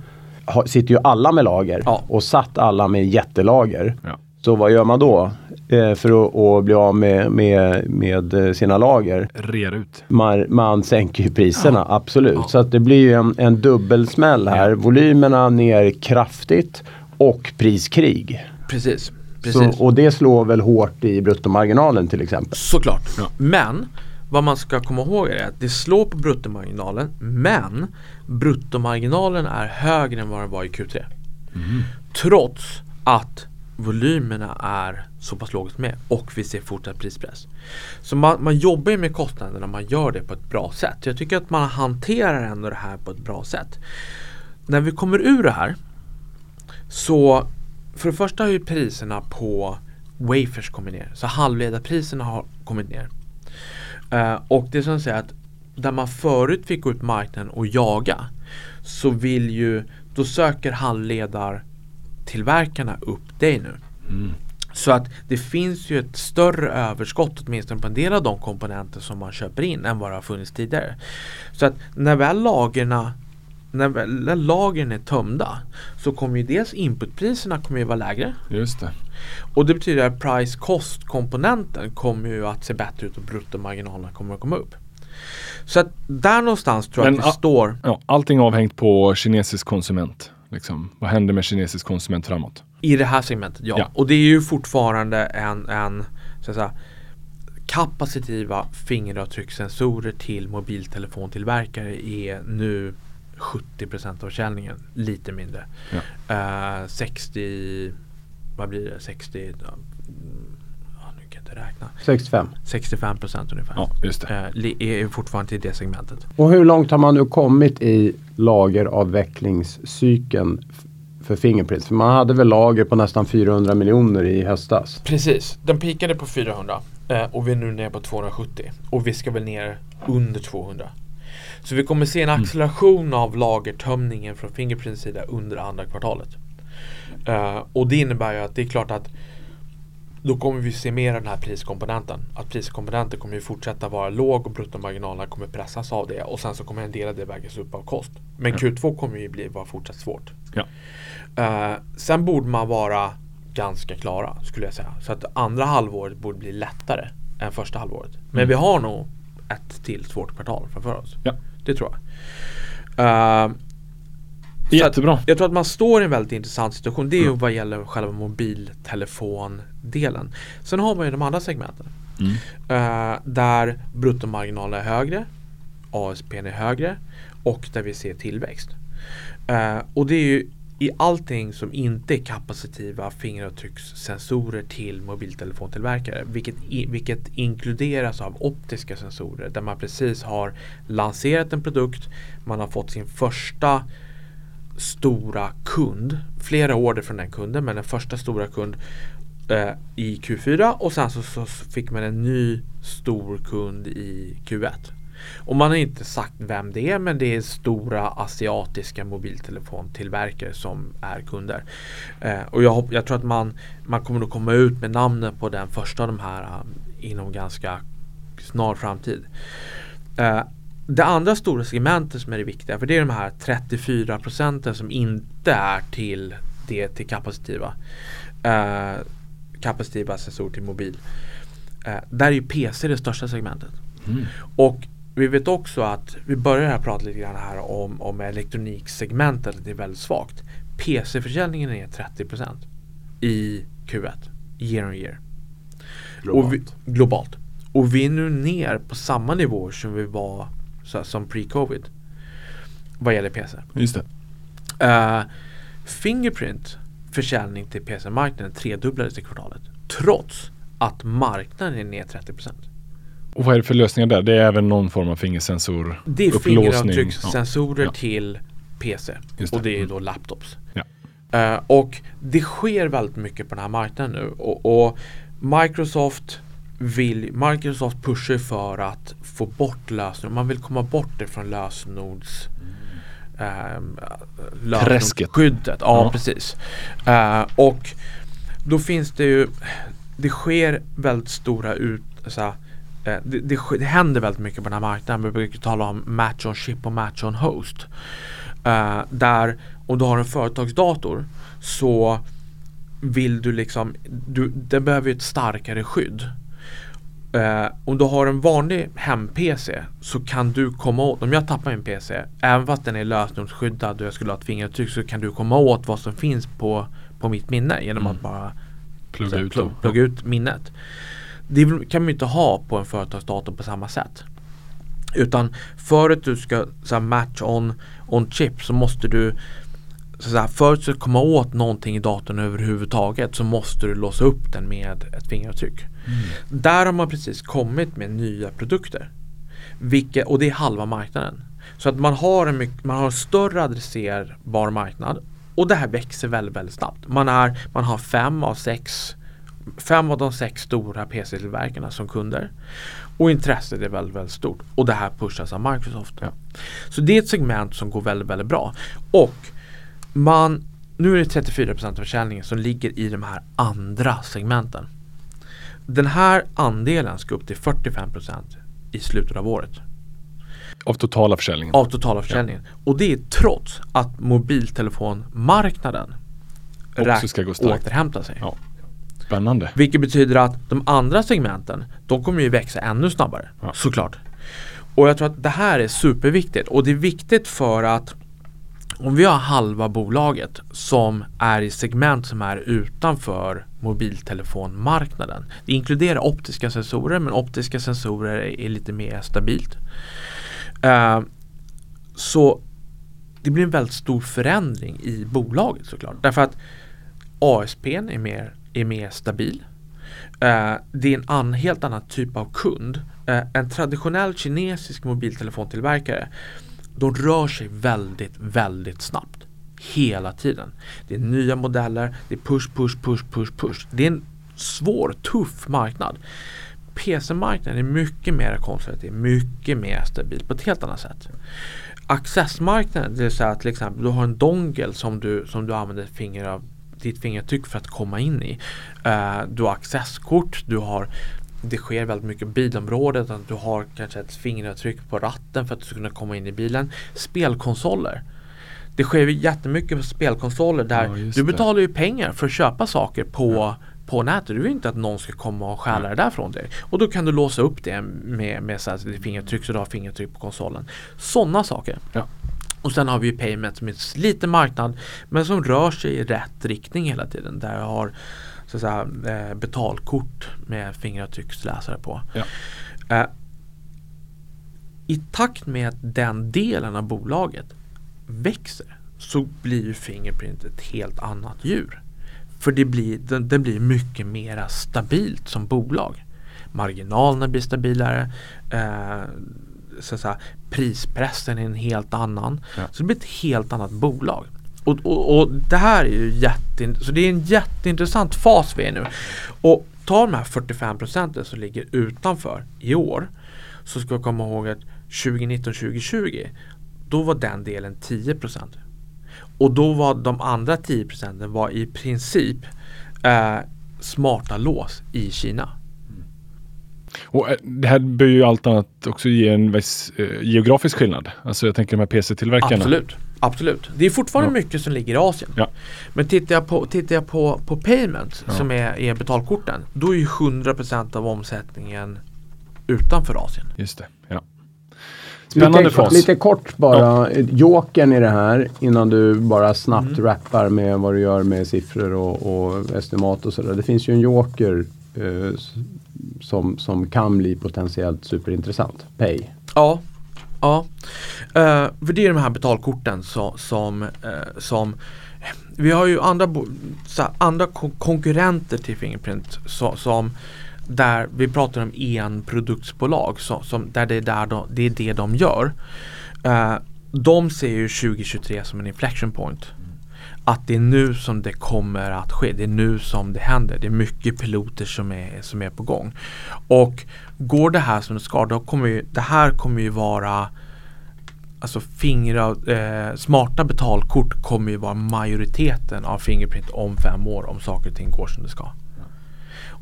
sitter ju alla med lager Ja. och satt alla med jättelager. Ja. Så vad gör man då eh, för att, att bli av med, med, med eh, sina lager? Rer ut. Man, man sänker ju priserna, absolut. Ja. Så att det blir ju en, en dubbelsmäll här. Volymerna ner kraftigt och priskrig. Precis. Precis. Så, och det slår väl hårt i bruttomarginalen till exempel. Såklart. Men vad man ska komma ihåg är att det slår på bruttomarginalen men bruttomarginalen är högre än vad den var i Q3. Trots att volymerna är så pass lågt med och vi ser fortsatt prispress. Så man, man jobbar ju med kostnaderna, man gör det på ett bra sätt. Jag tycker att man hanterar ändå det här på ett bra sätt. När vi kommer ur det här så för det första har ju priserna på wafers kommit ner. Så halvledarpriserna har kommit ner. Uh, och det som säger att där man förut fick gå ut på marknaden och jaga så vill ju, då söker halvledartillverkarna upp dig nu. Mm. Så att det finns ju ett större överskott åtminstone på en del av de komponenter som man köper in än vad det har funnits tidigare. Så att när väl lagerna när väl lagren är tömda så kommer ju dels inputpriserna kommer ju vara lägre. Just det. Och det betyder att price cost komponenten kommer ju att se bättre ut och bruttomarginalerna kommer att komma upp. Så att där någonstans tror jag Men, att vi står. Ja, allting avhängt på kinesisk konsument. Liksom. Vad händer med kinesisk konsument framåt? I det här segmentet, ja. ja. Och det är ju fortfarande en, en så att säga, kapacitiva fingeravtryckssensorer till mobiltelefontillverkare är nu 70% av försäljningen, lite mindre. Ja. Uh, 60, vad blir det, 60, uh, nu kan jag inte räkna. 65. 65% ungefär. Ja, just det. Uh, är fortfarande i det segmentet. Och hur långt har man nu kommit i lageravvecklingscykeln för Fingerprint? För man hade väl lager på nästan 400 miljoner i höstas? Precis, den pikade på 400 eh, och vi är nu nere på 270 och vi ska väl ner under 200. Så vi kommer se en mm. acceleration mm. av lagertömningen från Fingerprints sida under andra kvartalet. Uh, och det innebär ju att det är klart att då kommer vi se mer av den här priskomponenten. Att priskomponenten kommer ju fortsätta vara låg och bruttomarginalerna kommer pressas av det och sen så kommer en del av det vägas upp av kost. Men ja. Q2 kommer ju bli, vara fortsatt svårt. Ja. Uh, sen borde man vara ganska klara skulle jag säga. Så att andra halvåret borde bli lättare än första halvåret. Men mm. vi har nog ett till svårt kvartal framför oss. Ja. Det tror jag. Uh, Jättebra. Jag tror att man står i en väldigt intressant situation. Det är ju mm. vad gäller själva mobiltelefondelen. Sen har man ju de andra segmenten. Mm. Uh, där bruttomarginalen är högre. ASP är högre. Och där vi ser tillväxt. Uh, och det är ju i allting som inte är kapacitiva fingeravtryckssensorer till mobiltelefontillverkare. Vilket, vilket inkluderas av optiska sensorer där man precis har lanserat en produkt. Man har fått sin första stora kund. Flera order från den kunden men den första stora kund eh, i Q4 och sen så, så fick man en ny stor kund i Q1. Och man har inte sagt vem det är men det är stora asiatiska mobiltelefontillverkare som är kunder. Eh, och jag, jag, tror att man, man kommer att komma ut med namnet på den första av de här uh, inom ganska snar framtid. Eh, det andra stora segmentet som är det viktiga för det är de här 34 procenten som inte är till det till kapacitiva. Eh, kapacitiva sensorer till mobil. Eh, där är ju PC det största segmentet. Mm. Och vi vet också att vi börjar här prata lite grann här om, om elektroniksegmentet, det är väldigt svagt. PC-försäljningen är 30% i Q1, year on year. Globalt. Och vi, globalt. Och vi är nu ner på samma nivå som vi var så, som pre-covid. Vad gäller PC. Just det. Uh, Fingerprint försäljning till PC-marknaden tredubblades i kvartalet. Trots att marknaden är ner 30%. Och vad är det för lösningar där? Det är även någon form av fingersensor? Det är fingeravtryckssensorer ja. till PC. Det. Och det är mm. då laptops. Ja. Uh, och det sker väldigt mycket på den här marknaden nu. Och, och Microsoft vill, Microsoft pushar för att få bort lösenord. Man vill komma bort ifrån lösenords mm. uh, lösenordsskyddet. Ja, ja, precis. Uh, och då finns det ju Det sker väldigt stora ut, så det, det, det, händer väldigt mycket på den här marknaden. Vi brukar tala om match on chip och match on host. Uh, där om du har en företagsdator så vill du liksom, du, den behöver ett starkare skydd. Uh, om du har en vanlig hem-PC så kan du komma åt, om jag tappar en PC, även fast den är lösenordsskyddad och jag skulle ha ett fingeravtryck så kan du komma åt vad som finns på, på mitt minne genom mm. att bara plugga, ut, plugga, plugga ut minnet. Det kan man inte ha på en företagsdator på samma sätt. Utan för att du ska så match on, on chip så måste du så här, för att komma åt någonting i datorn överhuvudtaget så måste du låsa upp den med ett fingeravtryck. Mm. Där har man precis kommit med nya produkter. Vilka, och det är halva marknaden. Så att man har en, mycket, man har en större adresserbar marknad och det här växer väldigt, väldigt snabbt. Man, är, man har fem av sex fem av de sex stora PC-tillverkarna som kunder. Och intresset är väldigt, väldigt stort. Och det här pushas av Microsoft. Ja. Så det är ett segment som går väldigt, väldigt bra. Och man, nu är det 34% av försäljningen som ligger i de här andra segmenten. Den här andelen ska upp till 45% i slutet av året. Av totala försäljningen. Av totala försäljningen. Och det är trots att mobiltelefonmarknaden Också ska gå starkt. återhämta sig. Ja. Spännande. Vilket betyder att de andra segmenten, de kommer ju växa ännu snabbare. Ja. Såklart. Och jag tror att det här är superviktigt. Och det är viktigt för att om vi har halva bolaget som är i segment som är utanför mobiltelefonmarknaden. Det inkluderar optiska sensorer men optiska sensorer är, lite mer stabilt. Eh, så det blir en väldigt stor förändring i bolaget såklart. Därför att ASPn är mer, är mer stabil. Eh, det är en an, helt annan typ av kund. Eh, en traditionell kinesisk mobiltelefontillverkare de rör sig väldigt, väldigt snabbt. Hela tiden. Det är nya modeller, det är push, push, push, push, push. Det är en svår, tuff marknad. PC-marknaden är mycket mer konservativ, mycket mer stabil på ett helt annat sätt. Accessmarknaden, det vill säga till exempel du har en dongel som du, som du använder finger av, ditt fingertryck för att komma in i. Eh, du har accesskort, du har det sker väldigt mycket bilområdet. Att du har kanske ett fingeravtryck på ratten för att du ska kunna komma in i bilen. Spelkonsoler. Det sker ju jättemycket på spelkonsoler där Ja, du betalar ju pengar för att köpa saker på, på nätet. Du vill inte att någon ska komma och stjäla det där från dig. Och då kan du låsa upp det med, med så här, ditt fingeravtryck så du har fingeravtryck på konsolen. Sådana saker. Ja. Och sen har vi ju Payment som är en liten marknad men som rör sig i rätt riktning hela tiden. Där jag har så att säga, eh, betalkort med fingeravtrycksläsare på. Ja. Eh, I takt med att den delen av bolaget växer så blir ju Fingerprint ett helt annat djur. För det blir, det, det blir mycket mer stabilt som bolag. Marginalerna blir stabilare. Eh, så säga, prispressen är en helt annan. Ja. Så det blir ett helt annat bolag. Och, och, och det här är ju jätte, så det är en jätteintressant fas vi är nu. Och ta de här 45 procenten som ligger utanför i år så ska vi komma ihåg att 2019-2020 då var den delen 10 procent. Och då var de andra 10 procenten var i princip eh, smarta lås i Kina. Och eh, det här bör ju allt annat också ge en viss eh, geografisk skillnad. Alltså jag tänker de här PC-tillverkarna. Absolut. Absolut. Det är fortfarande Ja. mycket som ligger i Asien. Ja. Men tittar jag på, tittar jag på, på payment Ja. som är, är betalkorten. Då är ju 100% av omsättningen utanför Asien. Just det. Ja. Spännande lite, fas. Lite kort bara, jokern i det här innan du bara snabbt Mm. rappar med vad du gör med siffror och, och estimat och sådär. Det finns ju en joker eh, som, som kan bli potentiellt superintressant. Pay. Ja, ja. Uh, för det är de här betalkorten så, som, uh, som vi har ju andra, så här, andra kon- konkurrenter till Fingerprint så, som där vi pratar om enproduktsbolag så, som, där det är, där de, det är det de gör. Uh, de ser ju 2023 som en inflection point. Att det är nu som det kommer att ske. Det är nu som det händer. Det är mycket piloter som är, som är på gång. Och går det här som det ska, då kommer ju, det här kommer ju vara Alltså fingra, eh, smarta betalkort kommer ju vara majoriteten av Fingerprint om fem år om saker och ting går som det ska.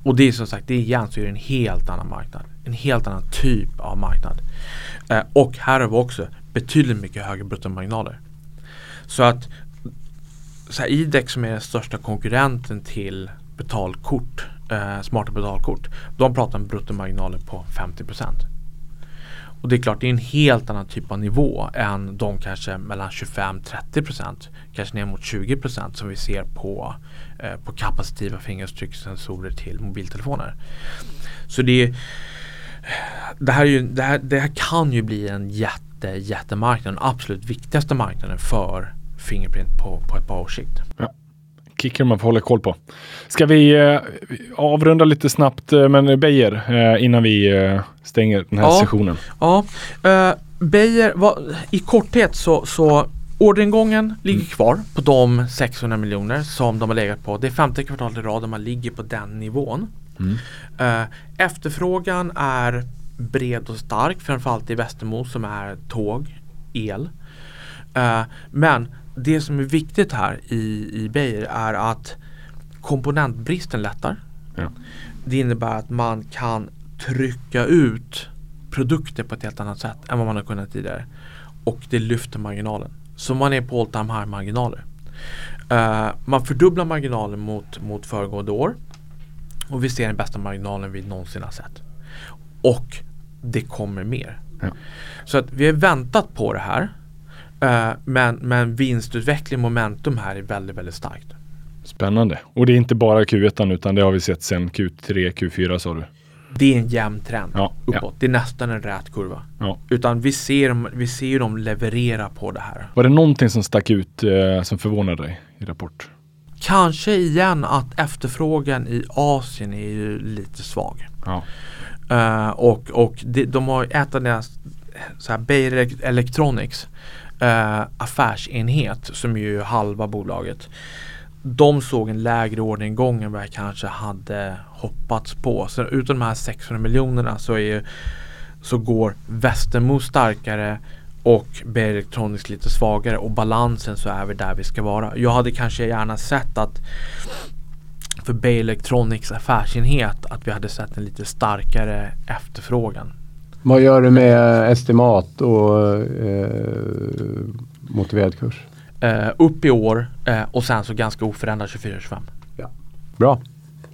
Och det är som sagt, det är igen så är det en helt annan marknad. En helt annan typ av marknad. Eh, och här har vi också betydligt mycket högre bruttomarginaler. Så att så här, IDEX som är den största konkurrenten till betalkort, eh, smarta betalkort, de pratar om bruttomarginaler på 50%. Och det är klart, det är en helt annan typ av nivå än de kanske mellan 25-30% kanske ner mot 20% som vi ser på, eh, på kapacitiva fingeravtryckssensorer till mobiltelefoner. Så det, är, det, här är ju, det, här, det här kan ju bli en jätte, jättemarknad, den absolut viktigaste marknaden för Fingerprint på, på ett par års sikt. Kickar man får hålla koll på. Ska vi eh, avrunda lite snabbt, eh, men Beijer, eh, innan vi eh, stänger den här Ja. sessionen? Ja, eh, Beijer, vad, i korthet så, så Orderingången ligger kvar på de 600 miljoner som de har legat på. Det är femte kvartalet i rad man ligger på den nivån. Mm. Eh, efterfrågan är bred och stark, framförallt i Västermo som är tåg, el. Men det som är viktigt här i, i Beijer är att komponentbristen lättar. Ja. Det innebär att man kan trycka ut produkter på ett helt annat sätt än vad man har kunnat tidigare. Och det lyfter marginalen. Så man är på all time high marginaler. Eh, man fördubblar marginalen mot, mot föregående år. Och vi ser den bästa marginalen vi någonsin har sett. Och det kommer mer. Ja. Så att vi har väntat på det här. Eh, men, men vinstutveckling, momentum här är väldigt, väldigt starkt. Spännande. Och det är inte bara Q1 utan det har vi sett sedan Q3, Q4 sa du. Det är en jämn trend Ja, uppåt. ja. Det är nästan en rät kurva. Ja. Utan vi ser, vi ser ju dem leverera på det här. Var det någonting som stack ut eh, som förvånade dig i rapport? Kanske igen att efterfrågan i Asien är ju lite svag. Ja. Eh, och och det, de har ett av deras så här, Beijer Electronics eh, affärsenhet som ju är halva bolaget. De såg en lägre orderingång än vad jag kanske hade hoppats på. Så utan de här 600 miljonerna så, är så går Västermo starkare och Beijer Electronics lite svagare och balansen så är vi där vi ska vara. Jag hade kanske gärna sett att för Beijer Electronics affärsenhet att vi hade sett en lite starkare efterfrågan. Vad gör du med estimat och eh, motiverad kurs? Eh, upp i år eh, och sen så ganska oförändrad 24-25. Bra.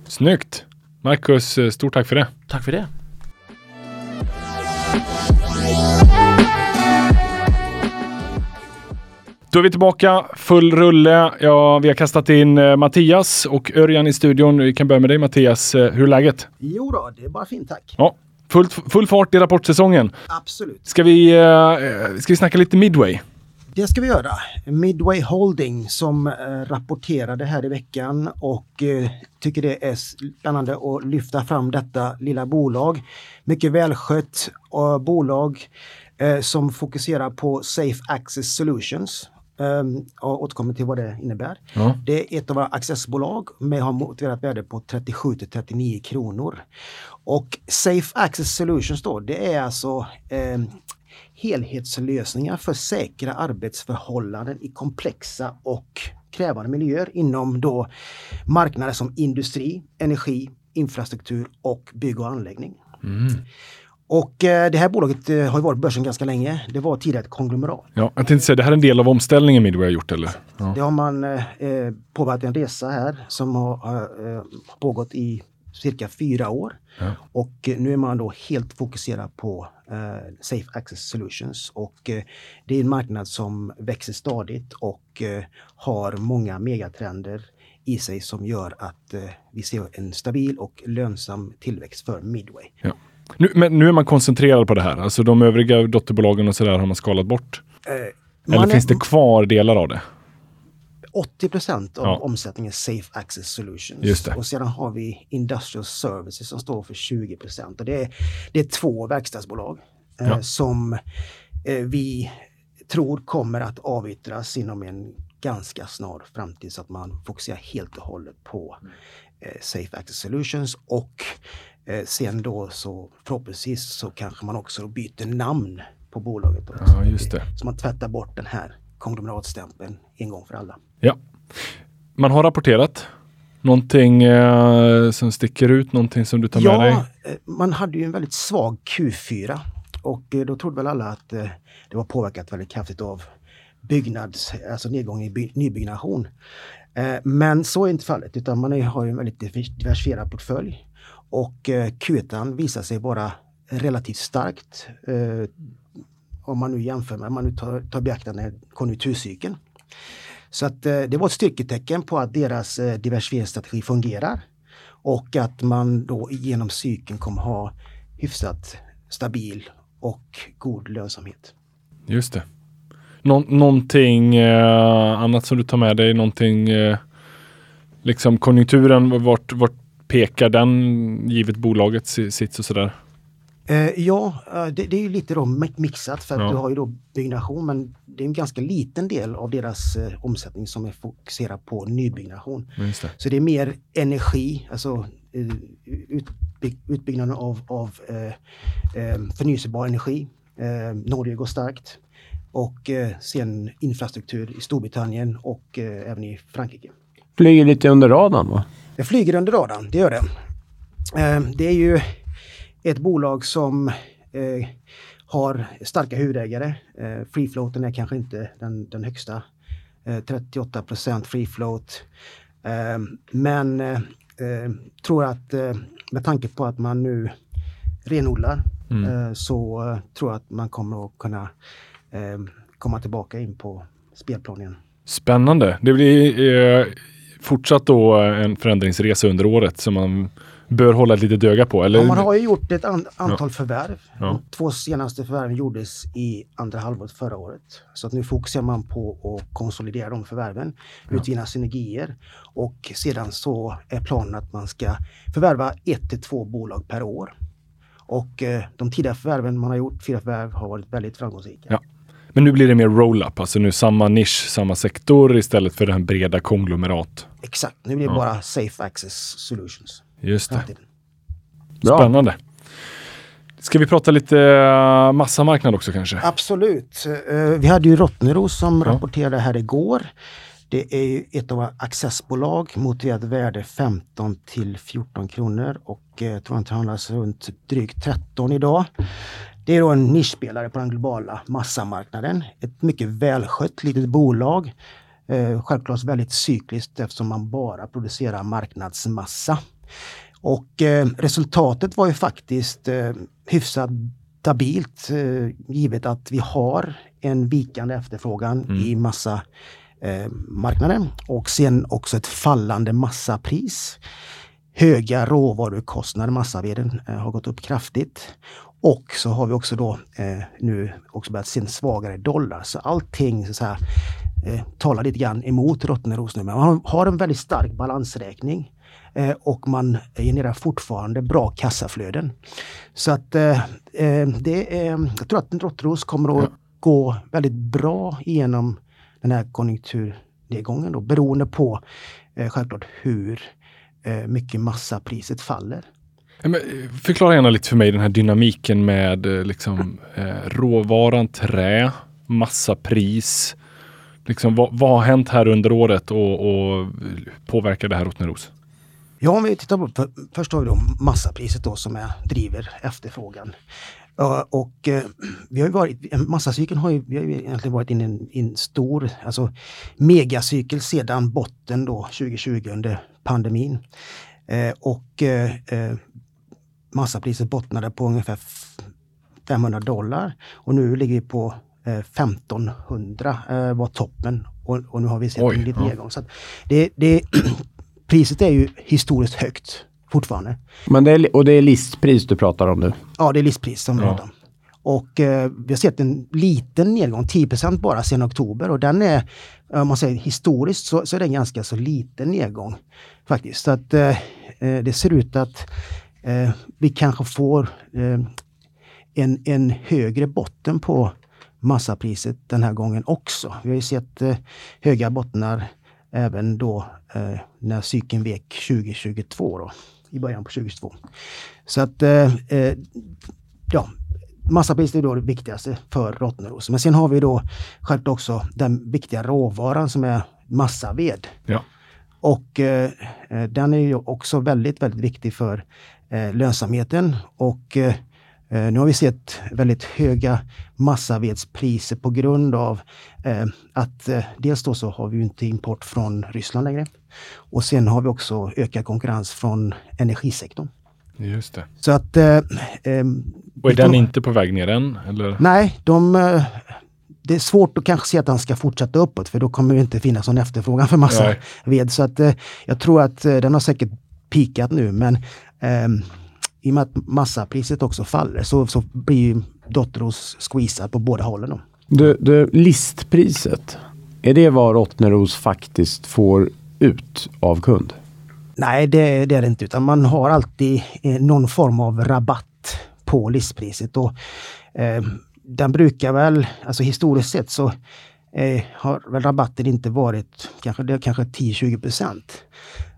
Snyggt! Marcus, eh, stort tack för det. Tack för det. Då är vi tillbaka, full rulle. Ja, vi har kastat in eh, Mattias och Örjan i studion. Vi kan börja med dig Mattias. Eh, Hur är läget? Jo då, det är bara fint tack. Ja, fullt, full fart i rapportsäsongen. Absolut. Ska vi, eh, ska vi snacka lite Midway? Det ska vi göra. Midway Holding som eh, rapporterade här i veckan och eh, tycker det är spännande att lyfta fram detta lilla bolag. Mycket välskött eh, bolag eh, som fokuserar på Safe Access Solutions. Um, och återkommer till vad det innebär. Ja. Det är ett av våra accessbolag med har motiverat värde på 37 till 39 kronor. Och Safe Access Solutions då, det är alltså eh, helhetslösningar för säkra arbetsförhållanden i komplexa och krävande miljöer inom då marknader som industri, energi, infrastruktur och bygg och anläggning. Och eh, det här bolaget eh, har ju varit på börsen ganska länge. Det var tidigare ett konglomerat. Ja, jag tänkte säga, det här är en del av omställningen Midway har gjort eller? Ja. Det har man eh, eh, påbörjat en resa här som har, har eh, pågått i cirka fyra år. Ja. Och eh, nu är man då helt fokuserad på eh, Safe Access Solutions. Och eh, det är en marknad som växer stadigt och eh, har många megatrender i sig som gör att eh, vi ser en stabil och lönsam tillväxt för Midway. Ja. Nu, men nu är man koncentrerad på det här. Alltså de övriga dotterbolagen och sådär har man skalat bort. Eh, Eller man är- finns det kvar delar av det? 80 procent av Ja. omsättningen är Safe Access Solutions. Och sedan har vi Industrial Services som står för 20 procent. Och det, är, det är två verkstadsbolag eh, Ja. som eh, vi tror kommer att avyttras inom en ganska snar framtid så att man fokuserar helt och hållet på eh, Safe Access Solutions och eh, sen då så förhoppningsvis så kanske man också byter namn på bolaget. Också. Ja, just det. Så man tvättar bort den här konglomeratstämpeln en gång för alla. Ja. Man har rapporterat. Någonting eh, som sticker ut, någonting som du tar med dig? Ja, eh, man hade ju en väldigt svag Q4 och eh, då trodde väl alla att eh, det var påverkat väldigt kraftigt av byggnads, alltså nedgång i by, nybyggnation. Eh, Men så är inte fallet utan man är, har ju en väldigt divers- diversifierad portfölj och eh, Q1 visar sig vara relativt starkt om man nu jämför med, om man nu tar, tar beaktande konjunkturcykeln. Så att eh, det var ett styrketecken på att deras eh, diversifieringsstrategi fungerar och att man då genom cykeln kommer ha hyfsat stabil och god lönsamhet. Just det. Nå- någonting eh, annat som du tar med dig? Någonting, eh, liksom konjunkturen, vart, vart pekar den givet bolagets sits och sådär? Eh, ja, eh, det, det är ju lite då mi- mixat för att Ja. du har ju då byggnation men det är en ganska liten del av deras eh, omsättning som är fokuserad på nybyggnation. Just det. Så det är mer energi, alltså eh, utby- utbyggnaden av, av eh, eh, förnyelsebar energi. Eh, Norge går starkt. Och eh, sen infrastruktur i Storbritannien och eh, även i Frankrike. Flyger lite under radarn va? Det flyger under radarn, det gör det. Eh, Det är ju ett bolag som eh, har starka huvudägare. Eh, Free floaten är kanske inte den, den högsta. Eh, 38% free float. Eh, Men eh, eh, tror att eh, med tanke på att man nu renodlar eh, så tror jag att man kommer att kunna komma tillbaka in på spelplanen. Spännande. Det blir fortsatt då en förändringsresa under året som man bör hålla ett litet öga på. Eller? Ja, man har ju gjort ett an antal förvärv. Ja. Två senaste förvärven gjordes i andra halvåret förra året. Så att nu fokuserar man på att konsolidera de förvärven, utvinna synergier och sedan så är planen att man ska förvärva ett till två bolag per år. Och eh, de tidigare förvärven man har gjort, fyra förvärv, har varit väldigt framgångsrika. Ja. Men nu blir det mer roll-up, alltså nu samma nisch, samma sektor istället för den breda konglomerat. Exakt, nu blir det Ja. bara Safe Access Solutions. Just det. Bra. Spännande. Ska vi prata lite eh, massamarknad också kanske? Absolut. Eh, Vi hade ju Rottneros som Ja. rapporterade här igår. Det är ju ett av våra accessbolag, motiverat värde 15 till 14 kronor och eh, tror att det handlas runt drygt 13 idag. Det är då en nischspelare på den globala massamarknaden. Ett mycket välskött litet bolag. Eh, självklart väldigt cykliskt eftersom man bara producerar marknadsmassa. Och eh, resultatet var ju faktiskt eh, hyfsat stabilt eh, givet att vi har en vikande efterfrågan i massa eh, marknaden och sen också ett fallande massapris. Höga råvarukostnader, massaveden eh, har gått upp kraftigt. Och så har vi också då eh, nu också börjat se en svagare dollar. Så allting så säga, eh, talar lite grann emot Rottneros nu. Men man har en väldigt stark balansräkning och man genererar fortfarande bra kassaflöden. Så att eh, eh, det är, jag tror att Rottneros kommer att gå väldigt bra igenom den här konjunkturnedgången då, beroende på eh, självklart hur eh, mycket massapriset faller. Men, eh, Förklara gärna lite för mig den här dynamiken med eh, liksom, eh, råvaran trä, massapris. Liksom, vad, vad har hänt här under året och, och påverkar det här Rottneros? Ja, om vi tittar på, för, först har vi då massapriset då som är, driver efterfrågan. Ja, och eh, vi har varit, massacykeln har ju, vi har ju egentligen varit inne i en, en stor, alltså megacykel sedan botten då 2020 under pandemin. Eh, och eh, massapriset bottnade på ungefär f- 500 dollar och nu ligger vi på eh, 1500 eh, var toppen och, och nu har vi sett Oj, en liten ja. nedgång. Så det, det, priset är ju historiskt högt fortfarande. Men det är, och det är listpris du pratar om nu? Ja, det är listpris som Ja. pratar om. Och eh, vi har sett en liten nedgång, 10% bara sedan oktober och den är, om man säger historiskt så, så är en ganska så liten nedgång faktiskt. Så att eh, eh, det ser ut att eh, vi kanske får eh, en, en högre botten på massapriset den här gången också. Vi har ju sett eh, höga bottnar även då eh, när cykeln vek 2022 då, i början på 2022. Så att eh, eh, ja, massapriset är då det viktigaste för Rottneros. Men sen har vi då självklart också den viktiga råvaran som är massaved. Ja. Och eh, eh, den är ju också väldigt, väldigt viktig för eh, lönsamheten. Och eh, nu har vi sett väldigt höga massavedspriser på grund av eh, att eh, dels då så har vi inte import från Ryssland längre. Och sen har vi också ökad konkurrens från energisektorn. Just det. Så att... Eh, eh, Och är den inte på väg ner än? Eller? Nej, de, eh, det är svårt att kanske se att den ska fortsätta uppåt för då kommer det inte finnas någon efterfrågan för massa Nej. ved. Så att eh, jag tror att eh, den har säkert pikat nu men ehm, i och med att massapriset också faller så, så blir ju Dotteros squeezad på båda hållen. Då. Du, du, listpriset, är det vad Rottneros faktiskt får ut av kund? Nej, det, det är det inte utan man har alltid eh, någon form av rabatt på listpriset. Och, eh, den brukar väl, alltså historiskt sett så eh, har väl rabatten inte varit kanske, det kanske 10-20 procent.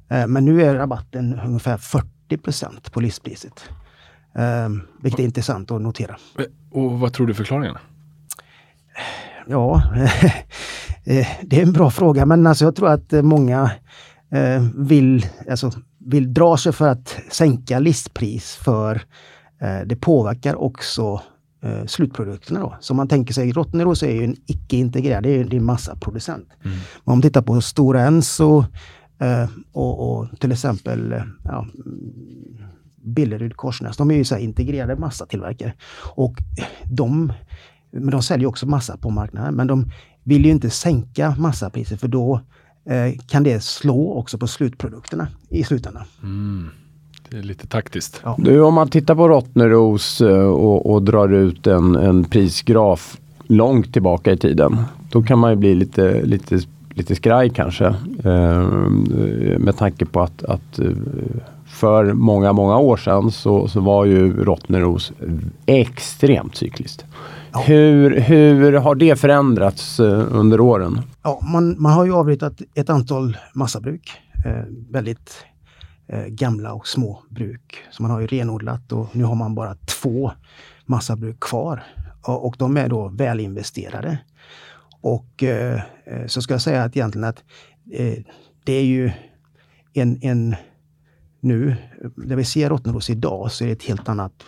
Eh, men nu är rabatten ungefär 40 procent på listpriset. Eh, vilket är intressant att notera. Och vad tror du förklaringen? Ja, eh, det är en bra fråga men alltså jag tror att många eh, vill, alltså, vill dra sig för att sänka listpris för eh, det påverkar också eh, slutprodukterna. Då. Så man tänker sig, Rottneros är ju en icke-integrerad, det är, det är en massaproducent. Mm. Men om man tittar på Stora Enso eh, och, och, till exempel eh, ja, Billerud Korsnäs, de är ju så integrerade massatillverkare. Och de, men de säljer också massa på marknaden, men de vill ju inte sänka massapriset för då eh, kan det slå också på slutprodukterna i slutändan. Mm. Det är lite taktiskt. Ja. Du, om man tittar på Rottneros eh, och, och drar ut en, en prisgraf långt tillbaka i tiden. Då kan man ju bli lite, lite, lite skraj kanske. Eh, med tanke på att, att eh, för många, många år sedan så, så var ju Rottneros extremt cykliskt. Ja. Hur, hur har det förändrats eh, under åren? Ja, man, man har ju avbrutit ett antal massabruk. Eh, väldigt eh, gamla och små bruk. Så man har ju renodlat och nu har man bara två massabruk kvar. Och, och de är då välinvesterade. Och eh, eh, så ska jag säga att egentligen att eh, det är ju en, en nu, när vi ser Rottneros idag så är det ett helt annat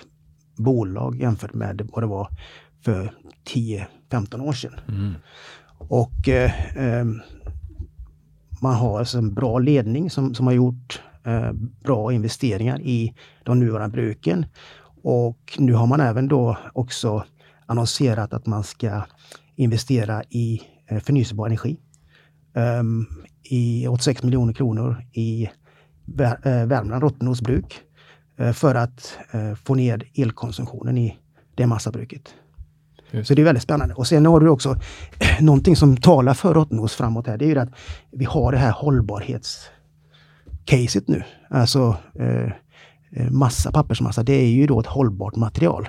bolag jämfört med vad det var för 10-15 år sedan. Mm. Och eh, ehm, man har alltså en bra ledning som, som har gjort eh, bra investeringar i de nuvarande bruken. Och nu har man även då också annonserat att man ska investera i eh, förnyelsebar energi. Um, i 86 miljoner kronor i eh, Värmland, Rottneros bruk, eh, för att få ner elkonsumtionen i det massabruket. Just. Så det är väldigt spännande. Och sen har du också någonting som talar för Rottneros framåt här. Det är ju att vi har det här hållbarhetscaset nu. Alltså eh, massa, pappersmassa, det är ju då ett hållbart material.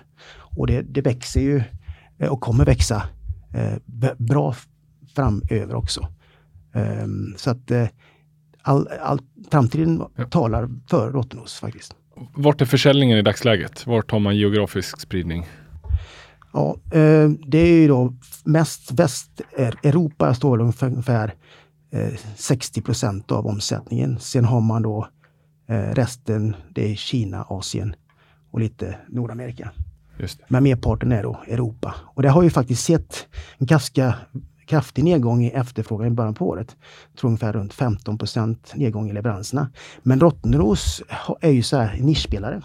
Och det, det växer ju och kommer växa bra framöver också. Um, så att eh, all, all, framtiden ja. talar för Rottneros faktiskt. Vart är försäljningen i dagsläget? Vart har man geografisk spridning? Ja, eh, det är ju då mest Västeuropa står ungefär 60 procent av omsättningen. Sen har man då eh, resten, det är Kina, Asien och lite Nordamerika. Men merparten är då Europa. Och det har ju faktiskt sett en ganska kraftig nedgång i efterfrågan i början på året. Jag tror ungefär runt 15 procent nedgång i leveranserna. Men Rottneros är ju så här nischspelare.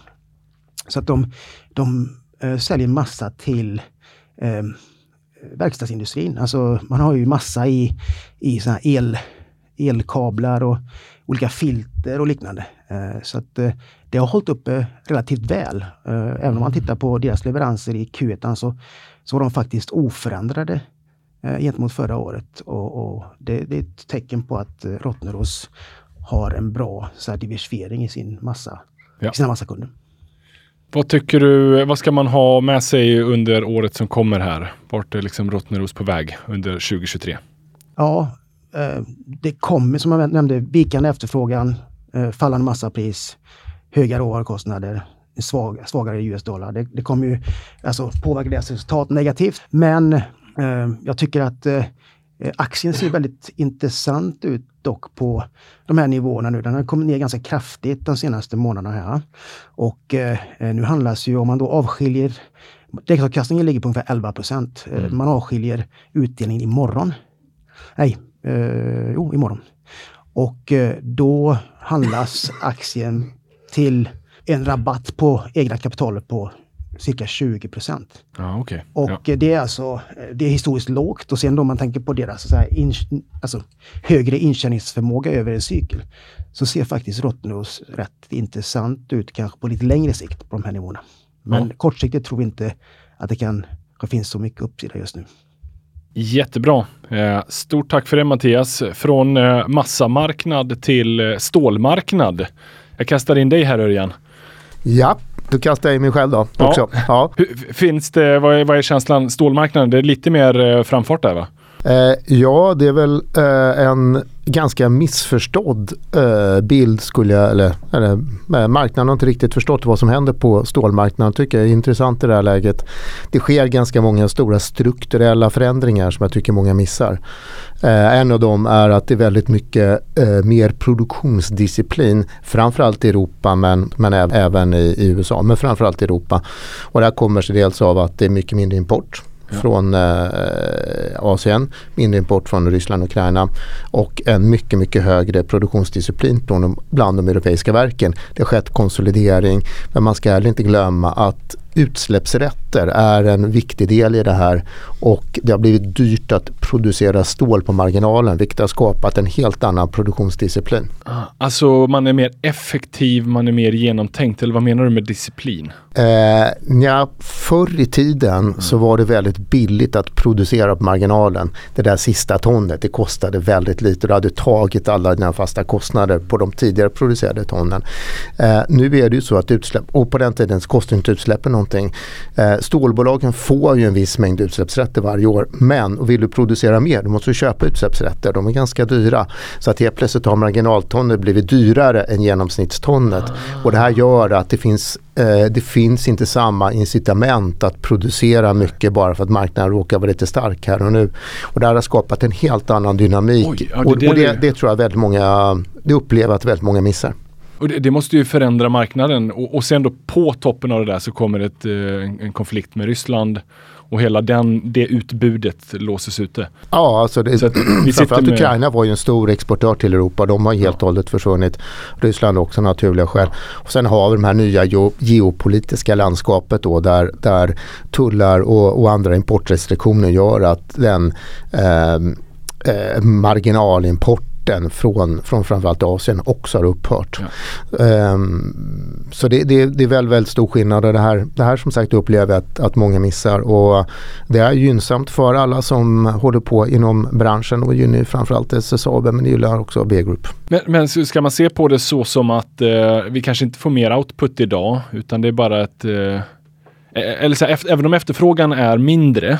Så att de, de eh, säljer massa till eh, verkstadsindustrin. Alltså man har ju massa i, i såna el, elkablar och olika filter och liknande. Eh, så att eh, det har hållit uppe relativt väl. Eh, även om man tittar på deras leveranser i Q1 så, så var de faktiskt oförändrade eh, gentemot förra året. Och, och det, det, är ett tecken på att eh, Rottneros har en bra så diversifiering i sin massa, ja. sina massakunder. Vad tycker du, vad ska man ha med sig under året som kommer här? Vart är liksom Rottneros på väg under 2023? Ja, eh, det kommer som jag nämnde vikande efterfrågan, eh, fallande massapris, höga råvarukostnader, svag, svagare US-dollar. Det, det kommer ju alltså påverka deras resultat negativt. Men eh, jag tycker att Eh, aktien ser väldigt intressant ut dock på de här nivåerna nu. Den har kommit ner ganska kraftigt de senaste månaderna här. Och eh, nu handlas ju, om man då avskiljer Direktavkastningen ligger på ungefär 11 procent. Eh, mm. Man avskiljer utdelningen imorgon. Nej, eh, jo imorgon. Och eh, då handlas aktien till en rabatt på egna kapitalet på cirka 20 procent. Ah, okay. Och ja. det är alltså det är historiskt lågt och sen då man tänker på deras så här, in, alltså, högre intjäningsförmåga över en cykel så ser faktiskt Rottneros rätt intressant ut kanske på lite längre sikt på de här nivåerna. Men ja. kortsiktigt tror vi inte att det kan det finns så mycket uppsida just nu. Jättebra. Eh, stort tack för det Mattias. Från eh, massamarknad till eh, stålmarknad. Jag kastar in dig här Örjan. Ja, Då kastar jag in mig själv då Ja. också. Ja. Hur, finns det, vad är, vad är känslan, stålmarknaden? Det är lite mer framfart där va? Eh, ja, det är väl eh, en ganska missförstådd eh, bild skulle jag, eller, eller eh, marknaden har inte riktigt förstått vad som händer på stålmarknaden tycker jag är intressant i det här läget. Det sker ganska många stora strukturella förändringar som jag tycker många missar. Eh, en av dem är att det är väldigt mycket eh, mer produktionsdisciplin, framförallt i Europa men, men även i, i USA, men framförallt i Europa. Och det här kommer sig dels av att det är mycket mindre import från eh, Asien, mindre import från Ryssland och Ukraina och en mycket, mycket högre produktionsdisciplin bland de, bland de europeiska verken. Det har skett konsolidering men man ska heller inte glömma att utsläppsrätter är en viktig del i det här och det har blivit dyrt att producera stål på marginalen vilket har skapat en helt annan produktionsdisciplin. Ah, alltså man är mer effektiv, man är mer genomtänkt. Eller vad menar du med disciplin? Eh, ja, förr i tiden så var det väldigt billigt att producera på marginalen. Det där sista tonnet, det kostade väldigt lite. Du hade tagit alla dina fasta kostnader på de tidigare producerade tonnen. Eh, nu är det ju så att utsläpp, och på den tiden så kostade inte utsläppen någonting. Eh, stålbolagen får ju en viss mängd utsläppsrätter varje år. Men och vill du producera mer, då måste du köpa utsläppsrätter. De är ganska dyra. Så att helt plötsligt har marginaltonnet blivit dyrare än genomsnittstonnet. Och det här gör att det finns, det finns inte samma incitament att producera mycket bara för att marknaden råkar vara lite stark här och nu. Och det här har skapat en helt annan dynamik. Oj, ja, det och det, det tror jag väldigt många, det upplever att väldigt många missar. Och det, det måste ju förändra marknaden och, och sen då på toppen av det där så kommer ett, eh, en konflikt med Ryssland och hela den, det utbudet låses ute. Ja, alltså det, Så vi framförallt med- Ukraina var ju en stor exportör till Europa. De har helt och hållet försvunnit. Ryssland också naturliga skäl. Och sen har vi de här nya geo- geopolitiska landskapet då där, där tullar och, och andra importrestriktioner gör att den ehm, eh, marginalimporten från, från framförallt Asien också har upphört. Ehm, så det, det, det är väldigt, väldigt stor skillnad och det här, det här som sagt upplever jag att, att många missar och det är gynnsamt för alla som håller på inom branschen och gynnar ju framförallt SSAB men det gillar också B-Group. Men, men ska man se på det så som att eh, vi kanske inte får mer output idag utan det är bara ett eh, eller så här, även om efterfrågan är mindre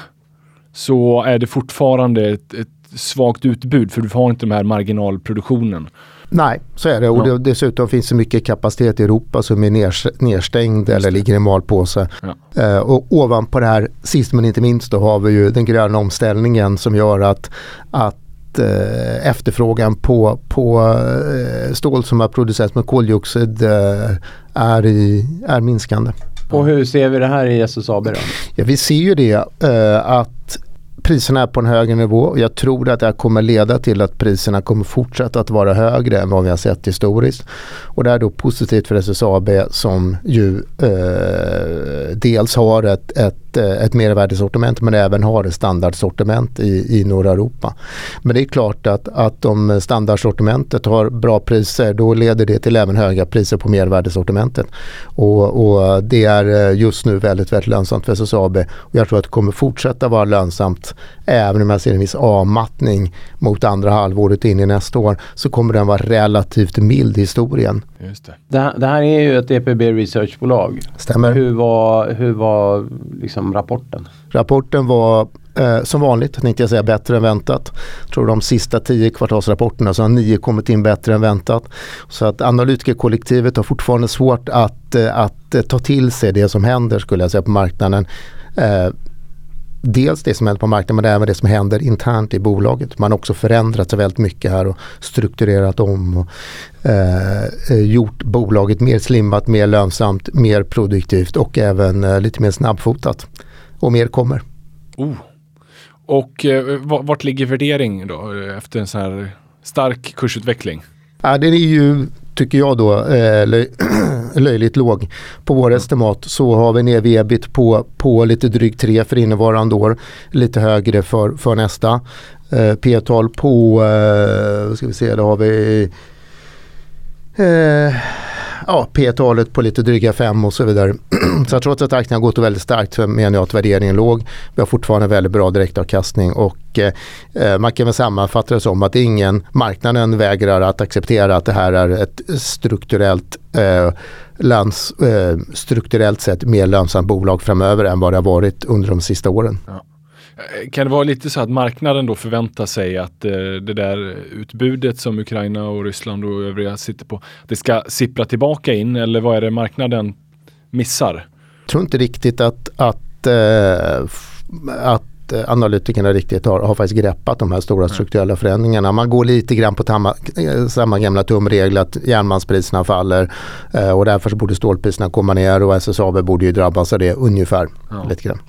så är det fortfarande ett, ett svagt utbud för du har inte den här marginalproduktionen. Nej, så är det och Ja. det, dessutom finns det mycket kapacitet i Europa som är ners, nerstängd eller ligger i malpåse. Ja. Eh, och ovanpå det här, sist men inte minst, då har vi ju den gröna omställningen som gör att, att eh, efterfrågan på, på eh, stål som har producerats med koldioxid eh, är, i, är minskande. Och hur ser vi det här i SSAB då? Ja, vi ser ju det eh, att priserna är på en högre nivå och jag tror att det här kommer leda till att priserna kommer fortsätta att vara högre än vad vi har sett historiskt. Och det är då positivt för SSAB som ju eh, dels har ett, ett, eh, ett mervärdessortiment men även har ett standardsortiment i, i norra Europa. Men det är klart att, att om standardsortimentet har bra priser då leder det till även höga priser på mervärdessortimentet. Och, och det är eh, just nu väldigt, väldigt lönsamt för SSAB. Och jag tror att det kommer fortsätta vara lönsamt även om jag ser en viss avmattning mot andra halvåret in i nästa år så kommer den vara relativt mild i historien. Just det. Det, här- det här är ju ett EPB Research-bolag. Stämmer. Hur var, hur var liksom rapporten? Rapporten var eh, som vanligt, tänkte jag säga, bättre än väntat. Jag tror de sista tio kvartalsrapporterna så har nio kommit in bättre än väntat. Så att analytikerkollektivet har fortfarande svårt att, eh, att ta till sig det som händer skulle jag säga på marknaden. Eh, dels det som händer på marknaden men även det som händer internt i bolaget. Man har också förändrat sig väldigt mycket här och strukturerat om och eh, eh, gjort bolaget mer slimmat, mer lönsamt, mer produktivt och även eh, lite mer snabbfotat. Och mer kommer. Oh. Och eh, va- vart ligger värdering då eh, efter en sån här stark kursutveckling? Ja, den är ju, tycker jag då, eh, löj, löjligt låg. På vår estimat så har vi en ev ebit på, på lite drygt 3 för innevarande år. Lite högre för, för nästa. Eh, P-tal på, eh, ska vi se, då har vi eh, ja, P-talet på lite dryga 5 och så vidare. så trots att aktien har gått väldigt starkt så menar jag att värderingen är låg. Vi har fortfarande väldigt bra direktavkastning och eh, eh man kan väl sammanfatta det som att ingen, marknaden vägrar att acceptera att det här är ett strukturellt eh, lands, eh, strukturellt sett mer lönsamt bolag framöver än vad det har varit under de sista åren. Ja. Eh, kan det vara lite så att marknaden då förväntar sig att eh, det där utbudet som Ukraina och Ryssland och övriga sitter på, det ska sippra tillbaka in eller vad är det marknaden missar? Jag tror inte riktigt att, att, äh, att eh, analytikerna riktigt har, har faktiskt greppat de här stora strukturella förändringarna. Man går lite grann på tamma, samma gamla tumregel att järnmalmspriserna faller eh, och därför så borde stålpriserna komma ner och SSAB borde ju drabbas av det ungefär. Ja. Lite grann.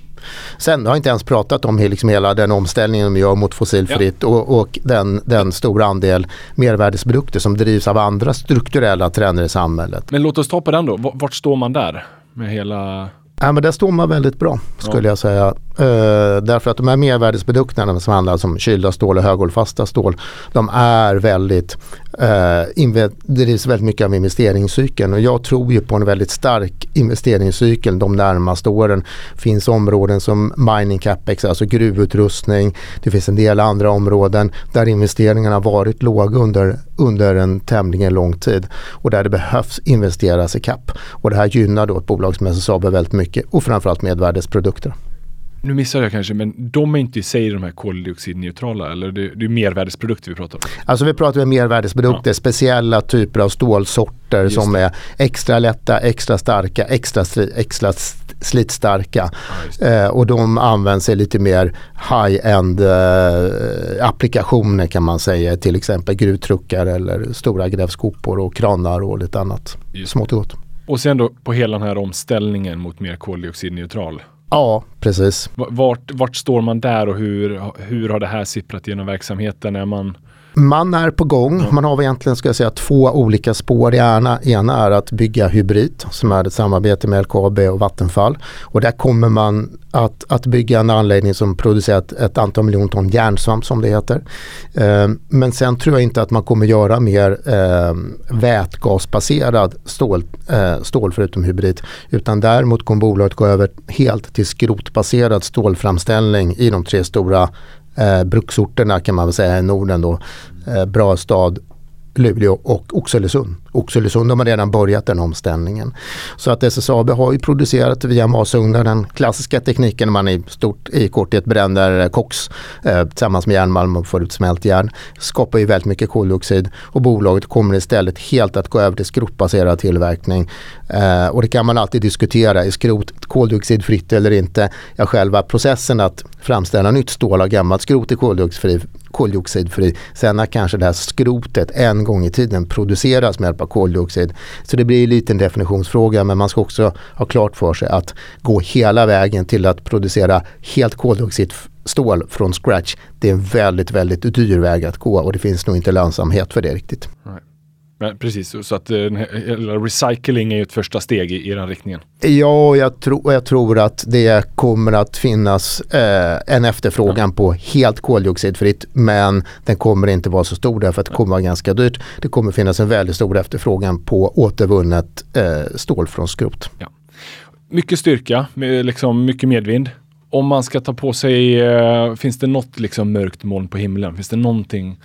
Sen har jag inte ens pratat om liksom hela den omställningen de gör mot fossilfritt ja. och, och, den, den stora andel mervärdesprodukter som drivs av andra strukturella trender i samhället. Men låt oss ta på den då. Vart står man där med hela Ja, men där står man väldigt bra skulle ja. jag säga. Uh, därför att de här mervärdesprodukterna som handlar om kylda stål och höghållfasta stål. De är väldigt, eh, uh, drivs väldigt mycket av investeringscykeln och jag tror ju på en väldigt stark investeringscykel de närmaste åren. finns områden som mining capex, alltså gruvutrustning. Det finns en del andra områden där investeringarna varit låga under, under en tämligen lång tid och där det behövs investeras i kapp. Och det här gynnar då ett bolag som SSAB väldigt mycket och framförallt medvärdesprodukter nu missar jag kanske, men de är inte i sig de här koldioxidneutrala eller det, det är mervärdesprodukter vi pratar om? Alltså vi pratar om mervärdesprodukter, ja. speciella typer av stålsorter Just som det. är extra lätta, extra starka, extra, extra slitstarka. Ja, eh, och de används i lite mer high-end eh, applikationer kan man säga. Till exempel gruvtruckar eller stora grävskopor och kranar och lite annat smått och gott. Och sen då på hela den här omställningen mot mer koldioxidneutral Ja, precis. Vart, vart står man där och hur, hur har det här sipprat genom verksamheten? Är man man är på gång. Man har egentligen ska jag säga, två olika spår. Ena, ena är att bygga hybrid som är ett samarbete med LKAB och Vattenfall. Och där kommer man att, att bygga en anläggning som producerar ett, ett antal miljoner ton järnsvamp som det heter. Eh, men sen tror jag inte att man kommer göra mer eh, vätgasbaserad stål, eh, stål förutom hybrid. Utan däremot kommer bolaget gå över helt till skrotbaserad stålframställning i de tre stora eh, bruksorterna kan man väl säga i Norden då. Eh, Brastad, Luleå och Oxelösund. Oxelösund har redan börjat den omställningen. Så att SSAB har ju producerat via masugnar den klassiska tekniken man i, stort, i korthet bränner koks eh, tillsammans med järnmalm och får ut smält järn. Skapar ju väldigt mycket koldioxid och bolaget kommer istället helt att gå över till skrotbaserad tillverkning. Eh, och det kan man alltid diskutera, är skrot koldioxidfritt eller inte? Ja, själva processen att framställa nytt stål av gammalt skrot är koldioxidfri koldioxidfri. Sen har kanske det här skrotet en gång i tiden produceras med hjälp av koldioxid. Så det blir lite en definitionsfråga men man ska också ha klart för sig att gå hela vägen till att producera helt koldioxidstål från scratch. Det är en väldigt, väldigt dyr väg att gå och det finns nog inte lönsamhet för det riktigt. Nej. Men precis, så att eh, recycling är ett första steg i, i den riktningen. Ja, jag, tro, jag tror att det kommer att finnas eh, en efterfrågan ja. på helt koldioxidfritt men den kommer inte vara så stor därför att det kommer vara ganska dyrt. Det kommer finnas en väldigt stor efterfrågan på återvunnet eh, stål från skrot. Ja. Mycket styrka, liksom mycket medvind. Om man ska ta på sig, eh, finns det något liksom mörkt moln på himlen? Finns det någonting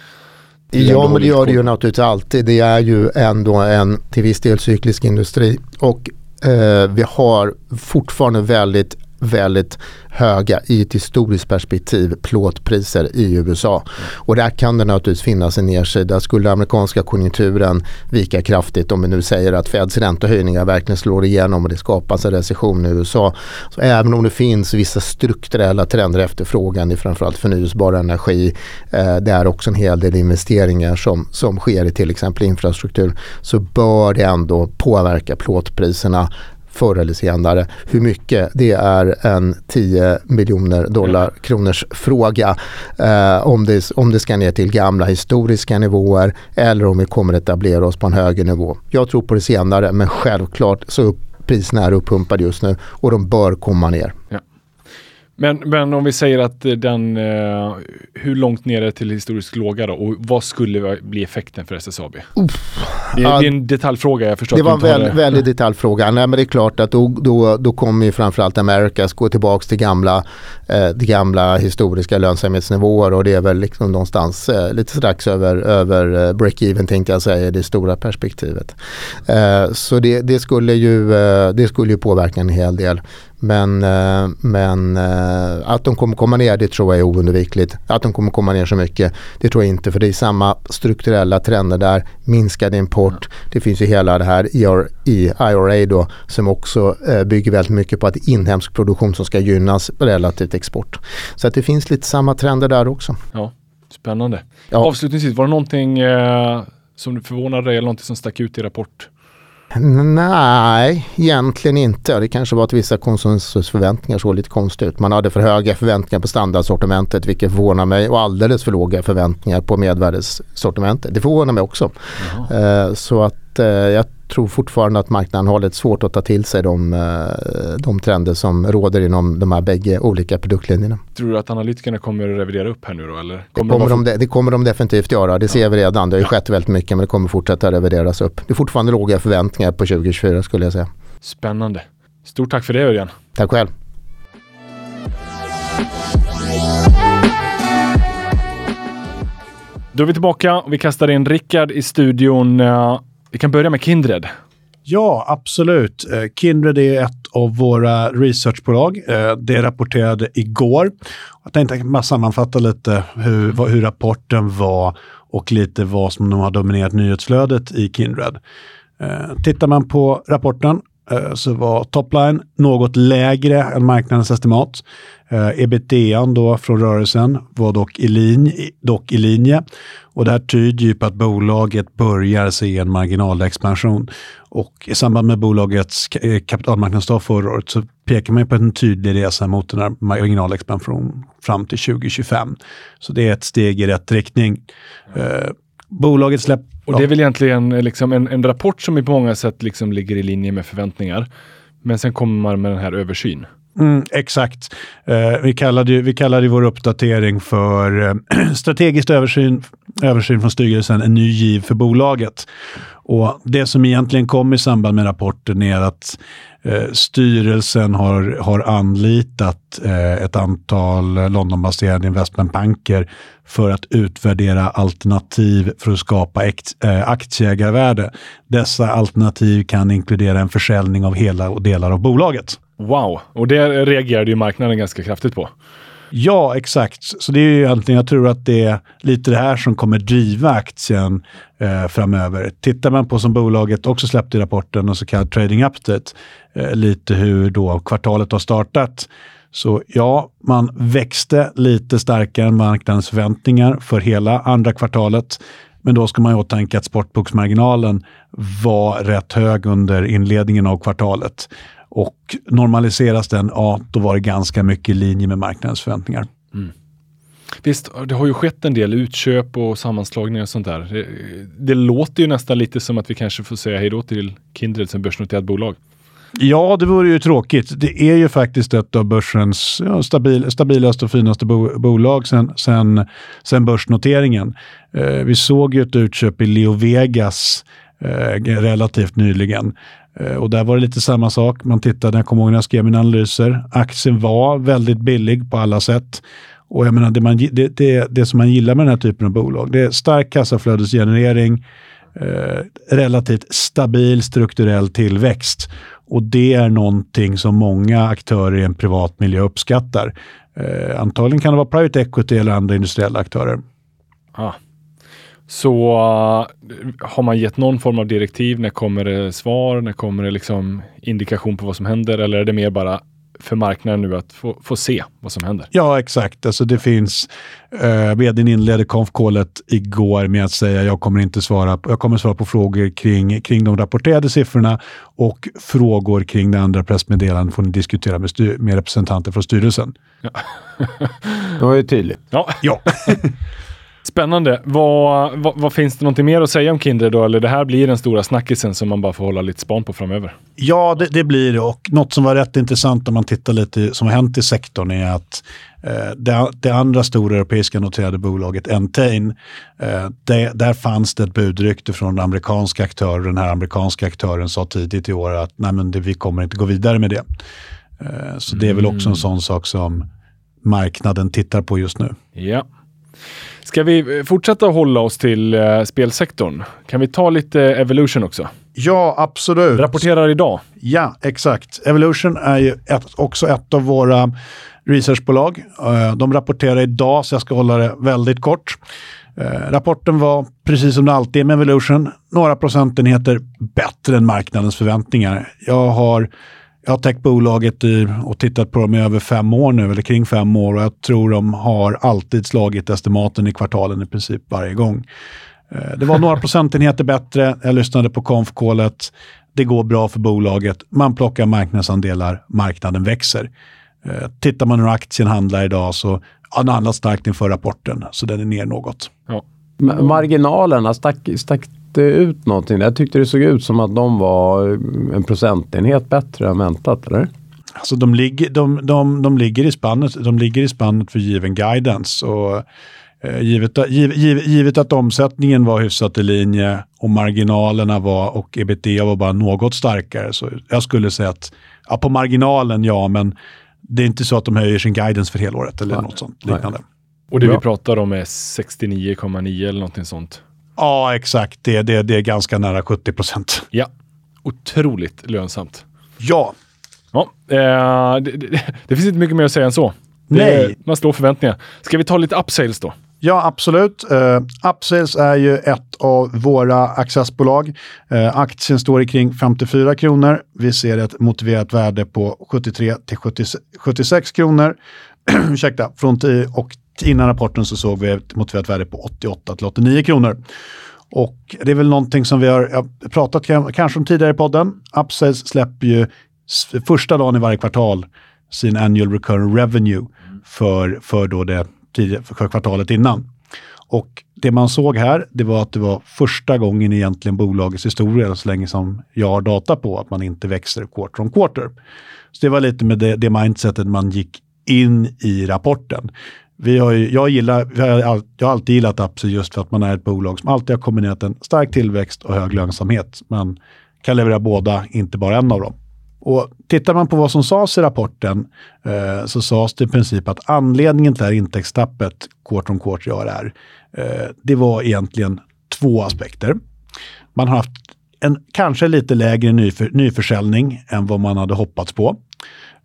Ja men det gör det ju naturligtvis alltid. Det är ju ändå en till viss del cyklisk industri. Och eh, vi har fortfarande väldigt väldigt höga i ett historiskt perspektiv plåtpriser i USA. Och där kan det naturligtvis finnas en nedsida. Skulle amerikanska konjunkturen vika kraftigt om vi nu säger att Feds räntehöjningar verkligen slår igenom och det skapas en recession i USA. Så även om det finns vissa strukturella trender efterfrågan i framförallt förnyelsebar energi. Eh, det är också en hel del investeringar som, som sker i till exempel infrastruktur. Så bör det ändå påverka plåtpriserna förr eller senare. Hur mycket, det är en 10 miljoner dollar kronors fråga. Eh, om, det, om det ska ner till gamla historiska nivåer eller om vi kommer etablera oss på en högre nivå. Jag tror på det senare men självklart så upp, priserna är uppumpade just nu och de bör komma ner. Ja. Men, men om vi säger att den, eh, hur långt ner är till historisk låga då? Och vad skulle bli effekten för SSAB? Det, är, det är en detaljfråga, jag förstår Det var en väl, väldigt detaljfråga. Nej, men det är klart att då, då, då kommer ju framförallt Americas gå tillbaka till gamla, eh, till gamla historiska lönsamhetsnivåer och det är väl liksom någonstans eh, lite strax över, över eh, break-even tänkte jag säga i det stora perspektivet. Eh, så det, det, skulle ju, eh, det skulle ju påverka en hel del. Men, eh, men eh, att de kommer komma ner det tror jag är oundvikligt. Att de kommer komma ner så mycket det tror jag inte för det är samma strukturella trender där. Minskad import. Det finns ju hela det här i IRA då som också eh, bygger väldigt mycket på att inhemsk produktion som ska gynnas relativt export. Så att det finns lite samma trender där också. Ja, Spännande. Ja. Avslutningsvis, var det någonting eh, som du förvånade dig eller någonting som stack ut i rapport? Nej, egentligen inte. Det kanske var att vissa konsensusförväntningar såg lite konstigt ut. Man hade för höga förväntningar på standardsortimentet vilket förvånar mig och alldeles för låga förväntningar på medvärdessortimentet. Det förvånar mig också. Eh, så att eh, jag tror fortfarande att marknaden har lite svårt att ta till sig de, eh, de trender som råder inom de här bägge olika produktlinjerna. Tror du att analytikerna kommer att revidera upp här nu då? Eller Det kommer kommer, vara de, de- det kommer de definitivt göra. Det ser vi redan. Det har ju skett väldigt mycket men det kommer fortsätta revideras upp. Det är fortfarande låga förväntningar på 2024 skulle jag säga. Spännande. Stort tack för det Örjan. Tack själv. Då är vi tillbaka och vi kastar in Rickard i studion. Vi kan börja med Kindred. Ja, absolut. Eh, Kindred är ett av våra researchbolag. Eh, det rapporterade igår. Jag tänkte bara sammanfatta lite hur, hur rapporten var och lite vad som har dominerat nyhetsflödet i Kindred. Eh, tittar man på rapporten Eh, så var topline något lägre än marknadens estimat. Eh, Ebitda då från rörelsen var dock i, linje, dock i linje och det här tyder ju på att bolaget börjar se en marginalexpansion. Och i samband med bolagets eh, kapitalmarknadsdag förra året så pekar man ju på en tydlig resa mot den här marginalexpansion fram till 2025. Så det är ett steg i rätt riktning. Eh, bolaget släpp... Och det är väl egentligen eh, liksom en, en rapport som på många sätt liksom ligger i linje med förväntningar. Men sen kommer man med den här översyn. Mm, exakt. Eh, vi, kallade vi kallade vår uppdatering för eh, strategisk översyn, översyn från styrelsen, en ny giv för bolaget. Och det som egentligen kom i samband med rapporten är att eh, styrelsen har, har anlitat eh, ett antal Londonbaserade investmentbanker för att utvärdera alternativ för att skapa eh, aktieägarvärde. Dessa alternativ kan inkludera en försäljning av hela och delar av bolaget. Wow! Och det reagerade ju marknaden ganska kraftigt på. Ja, exakt. Så det är ju egentligen, jag tror att det är lite det här som kommer driva aktien eh, framöver. Tittar man på som bolaget också släppte i rapporten, en så kallad trading update, eh, lite hur då kvartalet har startat. Så ja, man växte lite starkare än marknadens förväntningar för hela andra kvartalet. Men då ska man ju åtanke att sportboksmarginalen var rätt hög under inledningen av kvartalet. Och normaliseras den, ja, då var det ganska mycket i linje med marknadens förväntningar. Visst, det har ju skett en del utköp och sammanslagningar och sånt där. Det, det låter ju nästan lite som att vi kanske får säga hej då till Kindred som börsnoterat bolag. Ja, det vore ju tråkigt. Det är ju faktiskt ett av börsens ja, stabil, stabilaste och finaste bo, bolag sen, sen, sen börsnoteringen. Eh, vi såg ju ett utköp i Leo Vegas eh, relativt nyligen. Eh, och där var det lite samma sak. Man tittade, jag kommer ihåg när jag skrev mina analyser, aktien var väldigt billig på alla sätt. Och jag menar, det, man, det, det, det som man gillar med den här typen av bolag, det är stark kassaflödesgenerering, eh, relativt stabil strukturell tillväxt. Och det är någonting som många aktörer i en privat miljö uppskattar. Eh, antagligen kan det vara private equity eller andra industriella aktörer. Ah. Så uh, har man gett någon form av direktiv? När kommer det svar? När kommer det liksom indikation på vad som händer? Eller är det mer bara för marknaden nu att få, få se vad som händer? Ja, exakt. Alltså det finns, eh, vdn inledde konfkålet igår med att säga jag kommer inte svara, på- jag kommer svara på frågor kring, kring de rapporterade siffrorna och frågor kring det andra pressmeddelandet får ni diskutera med, styr, med representanter från styrelsen. Det var ju tydligt. Ja, Ja, Spännande. Vad, vad, vad, finns det någonting mer att säga om Kindred då? Eller det här blir den stora snackisen som man bara får hålla lite span på framöver? Ja, det, det blir det. Och något som var rätt intressant om man tittar lite som har hänt i sektorn är att eh, det, det, andra stora europeiska noterade bolaget Entain, eh, det, där fanns det ett budrykte från amerikanska aktörer. Den här amerikanska aktören sa tidigt i år att Nej, men det, vi kommer inte gå vidare med det. Eh, så det är väl också en mm. sån sak som marknaden tittar på just nu. Ja. Ska vi fortsätta hålla oss till uh, spelsektorn? Kan vi ta lite Evolution också? Ja, absolut. Rapporterar idag. Ja, exakt. Evolution är ju ett, också ett av våra researchbolag. Uh, de rapporterar idag, så jag ska hålla det väldigt kort. Uh, rapporten var, precis som det alltid är med Evolution, några procentenheter bättre än marknadens förväntningar. Jag har jag har täckt bolaget i, och tittat på dem i över fem år nu, eller kring fem år. Och jag tror de har alltid slagit estimaten i kvartalen i princip varje gång. Eh, det var några procentenheter bättre. Jag lyssnade på konfkålet. Det går bra för bolaget. Man plockar marknadsandelar. Marknaden växer. Eh, tittar man hur aktien handlar idag så ja, den handlat starkt inför rapporten, så den är ner något. Ja. Marginalerna, stack, stack det ut någonting? Jag tyckte det såg ut som att de var en procentenhet bättre än väntat, eller? Alltså de, ligger, de, de, de, ligger i spannet, de ligger i spannet för given guidance. Och, eh, givet, giv, giv, givet, att omsättningen var hyfsat i linje och marginalerna var och ebitda var bara något starkare. Så jag skulle säga att ja, på marginalen, ja, men det är inte så att de höjer sin guidance för helåret eller Nej. något sånt liknande. Nej. Och det Bra. vi pratar om är 69,9 eller någonting sånt. Ja, exakt. Det, det, det är ganska nära 70 procent. Ja, otroligt lönsamt. Ja. Ja, eh, det, det, det, finns inte mycket mer att säga än så. Nej. Man slår förväntningar. Ska vi ta lite upsales då? Ja, absolut. Uh, Upsales är ju ett av våra accessbolag. Uh, aktien står i kring 54 kronor. Vi ser ett motiverat värde på 73 till 76 kronor. Ursäkta, från och innan rapporten så såg vi ett motiverat värde på 88 till 89 kronor. Och det är väl någonting som vi har pratat kanske om tidigare i podden. Upsales släpper ju första dagen i varje kvartal sin annual recurring revenue för, för, då det, för kvartalet innan. Och det man såg här, det var att det var första gången egentligen bolagets historia, så länge som jag har data på, att man inte växer quarter on quarter. Så det var lite med det, det mindsetet man gick in i rapporten. Vi har ju, jag, gillar, jag har alltid gillat Apsi just för att man är ett bolag som alltid har kombinerat en stark tillväxt och hög lönsamhet. Man kan leverera båda, inte bara en av dem. Och tittar man på vad som sades i rapporten eh, så sades det i princip att anledningen till det här intäktstappet, quarter on quarter jag är, eh, det var egentligen två aspekter. Man har haft en kanske lite lägre nyför, nyförsäljning än vad man hade hoppats på.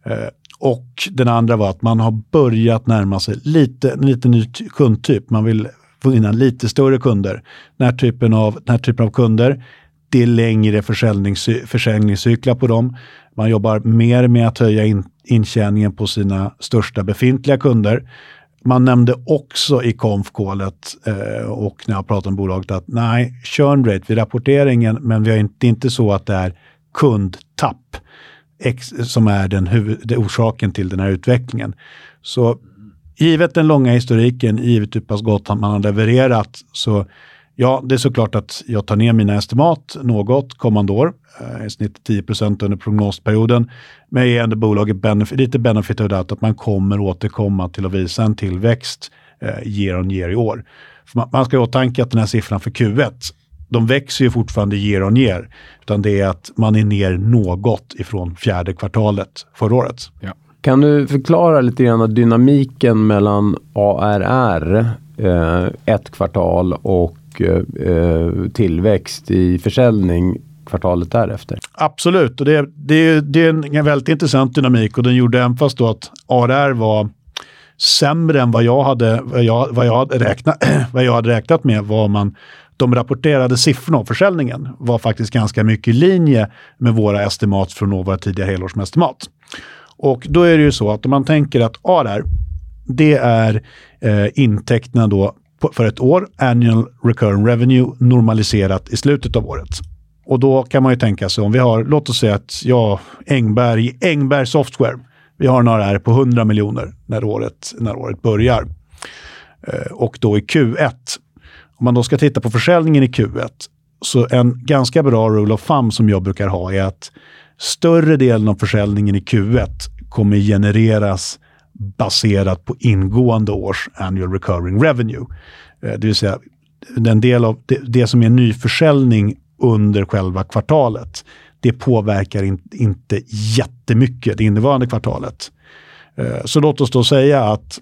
Eh, och den andra var att man har börjat närma sig lite, en lite ny kundtyp. Man vill få in lite större kunder. Den här typen av, den här typen av kunder, det är längre försäljningscyklar på dem. Man jobbar mer med att höja in, intjäningen på sina största befintliga kunder. Man nämnde också i konfkålet eh, och när jag pratade om bolaget att nej, churn rate vid rapporteringen, men vi har inte, det är inte så att det är kundtapp som är den huvud, orsaken till den här utvecklingen. Så givet den långa historiken, givet hur pass gott man har levererat, så ja, det är såklart att jag tar ner mina estimat något kommande år, eh, i snitt 10% under prognosperioden. Men jag ger ändå bolaget benefit, lite benefit av det att man kommer återkomma till att visa en tillväxt eh, year on year i år. För man, man ska ha i åtanke att den här siffran för Q1 de växer ju fortfarande year on year. Utan det är att man är ner något ifrån fjärde kvartalet förra året. Ja. Kan du förklara lite grann dynamiken mellan ARR eh, ett kvartal och eh, tillväxt i försäljning kvartalet därefter? Absolut, och det, det, det är en väldigt intressant dynamik och den gjorde även fast då att ARR var sämre än vad jag hade, vad jag, vad jag hade, räknat, vad jag hade räknat med var man de rapporterade siffrorna av försäljningen var faktiskt ganska mycket i linje med våra estimat från våra tidiga helårsestimat. Och då är det ju så att om man tänker att ARR, det är eh, intäkterna då för ett år, annual recurring revenue, normaliserat i slutet av året. Och då kan man ju tänka sig om vi har, låt oss säga att ja, Engberg, Engberg Software, vi har en ARR på 100 miljoner när året, när året börjar. Eh, och då i Q1 om man då ska titta på försäljningen i Q1, så en ganska bra rule of thumb som jag brukar ha är att större delen av försäljningen i Q1 kommer genereras baserat på ingående års annual recurring revenue. Eh, det vill säga den del av det, det som är nyförsäljning under själva kvartalet. Det påverkar in, inte jättemycket det innevarande kvartalet. Eh, så låt oss då säga att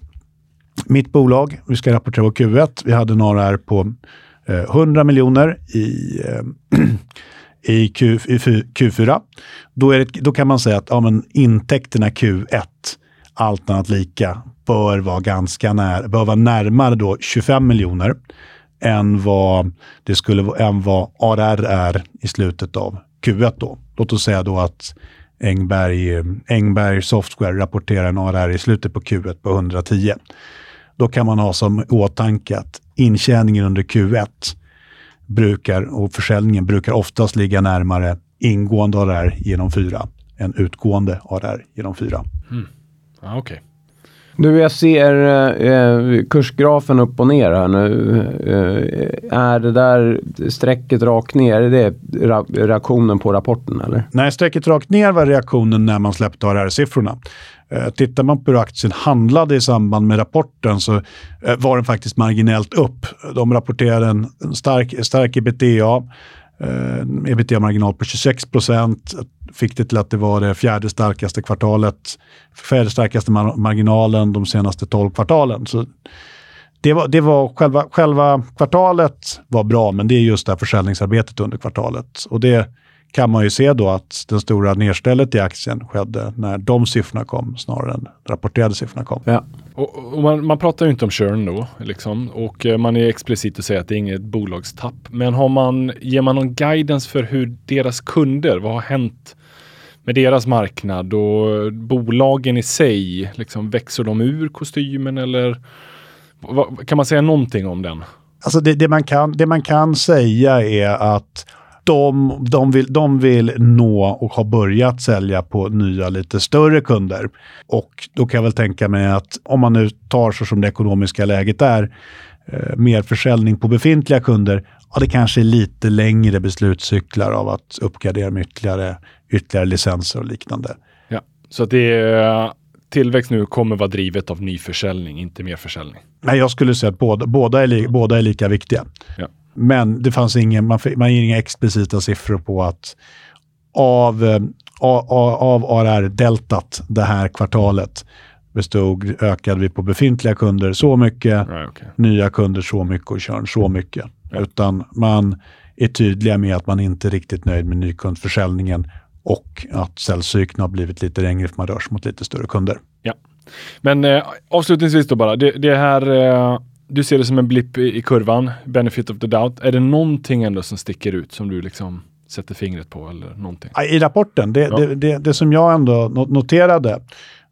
mitt bolag, vi ska rapportera på Q1, vi hade några här på eh, 100 miljoner i, eh, i, Q, i Q4. Då, det, då, kan man säga att ja, men intäkterna Q1 allt annat lika, bör vara ganska när, bör vara närmare då 25 miljoner än vad det skulle än vad ARR är i slutet av Q1 då. Låt oss säga då att Engberg, Engberg Software rapporterar en ARR i slutet på Q1 på 110. Då kan man ha som åtanke att intjäningen under Q1 brukar, och försäljningen brukar oftast ligga närmare ingående ARR genom 4 än utgående ARR genom 4. Mm. Ah, okay. Du, jag ser eh, kursgrafen upp och ner här nu. Eh, är det där strecket rakt ner, är det reaktionen på rapporten eller? Nej, strecket rakt ner var reaktionen när man släppte ARR-siffrorna. Eh, tittar man på hur aktien handlade i samband med rapporten så eh, var den faktiskt marginellt upp. De rapporterade en stark, stark ebitda ebitda-marginal eh, på 26 procent. Fick det till att det var det fjärde starkaste kvartalet, fjärde starkaste mar marginalen de senaste 12 kvartalen. Så det var, det var själva, själva kvartalet var bra, men det är just det här försäljningsarbetet under kvartalet. Och det kan man ju se då att det stora nedstället i aktien skedde när de siffrorna kom snarare än rapporterade siffrorna kom. Ja. Och, och man, man, pratar ju inte om churn då, liksom, och eh, man är explicit att säga att det är inget bolagstapp. Men har man, ger man någon guidance för hur deras kunder, vad har hänt med deras marknad och bolagen i sig, liksom, växer de ur kostymen eller vad, kan man säga någonting om den? Alltså det, det, man kan, det man kan säga är att de, de, vill, de vill nå och har börjat sälja på nya lite större kunder. Och då kan jag väl tänka mig att om man nu tar så som det ekonomiska läget är, eh, mer försäljning på befintliga kunder, ja det kanske är lite längre beslutscyklar av att uppgradera med ytterligare, ytterligare licenser och liknande. Ja, så att det är tillväxt nu kommer vara drivet av nyförsäljning, inte mer försäljning. Nej, jag skulle säga att båda, båda, är, li, båda är lika viktiga. Ja. Men det fanns ingen, man, man ger inga explicita siffror på att av, eh, av, av ARR-deltat det här kvartalet bestod, ökade vi på befintliga kunder så mycket, right, okay. nya kunder så mycket och körn så mycket. Ja. Utan man är tydliga med att man inte är riktigt nöjd med nykundförsäljningen och att säljcykeln har blivit lite längre för man rör sig mot lite större kunder. Ja. Men eh, avslutningsvis då bara, det, det här eh, du ser det som en blipp i, i, kurvan, benefit of the doubt. Är det någonting ändå som sticker ut som du liksom sätter fingret på eller någonting? I rapporten, det, ja. det, det, det, som jag ändå noterade,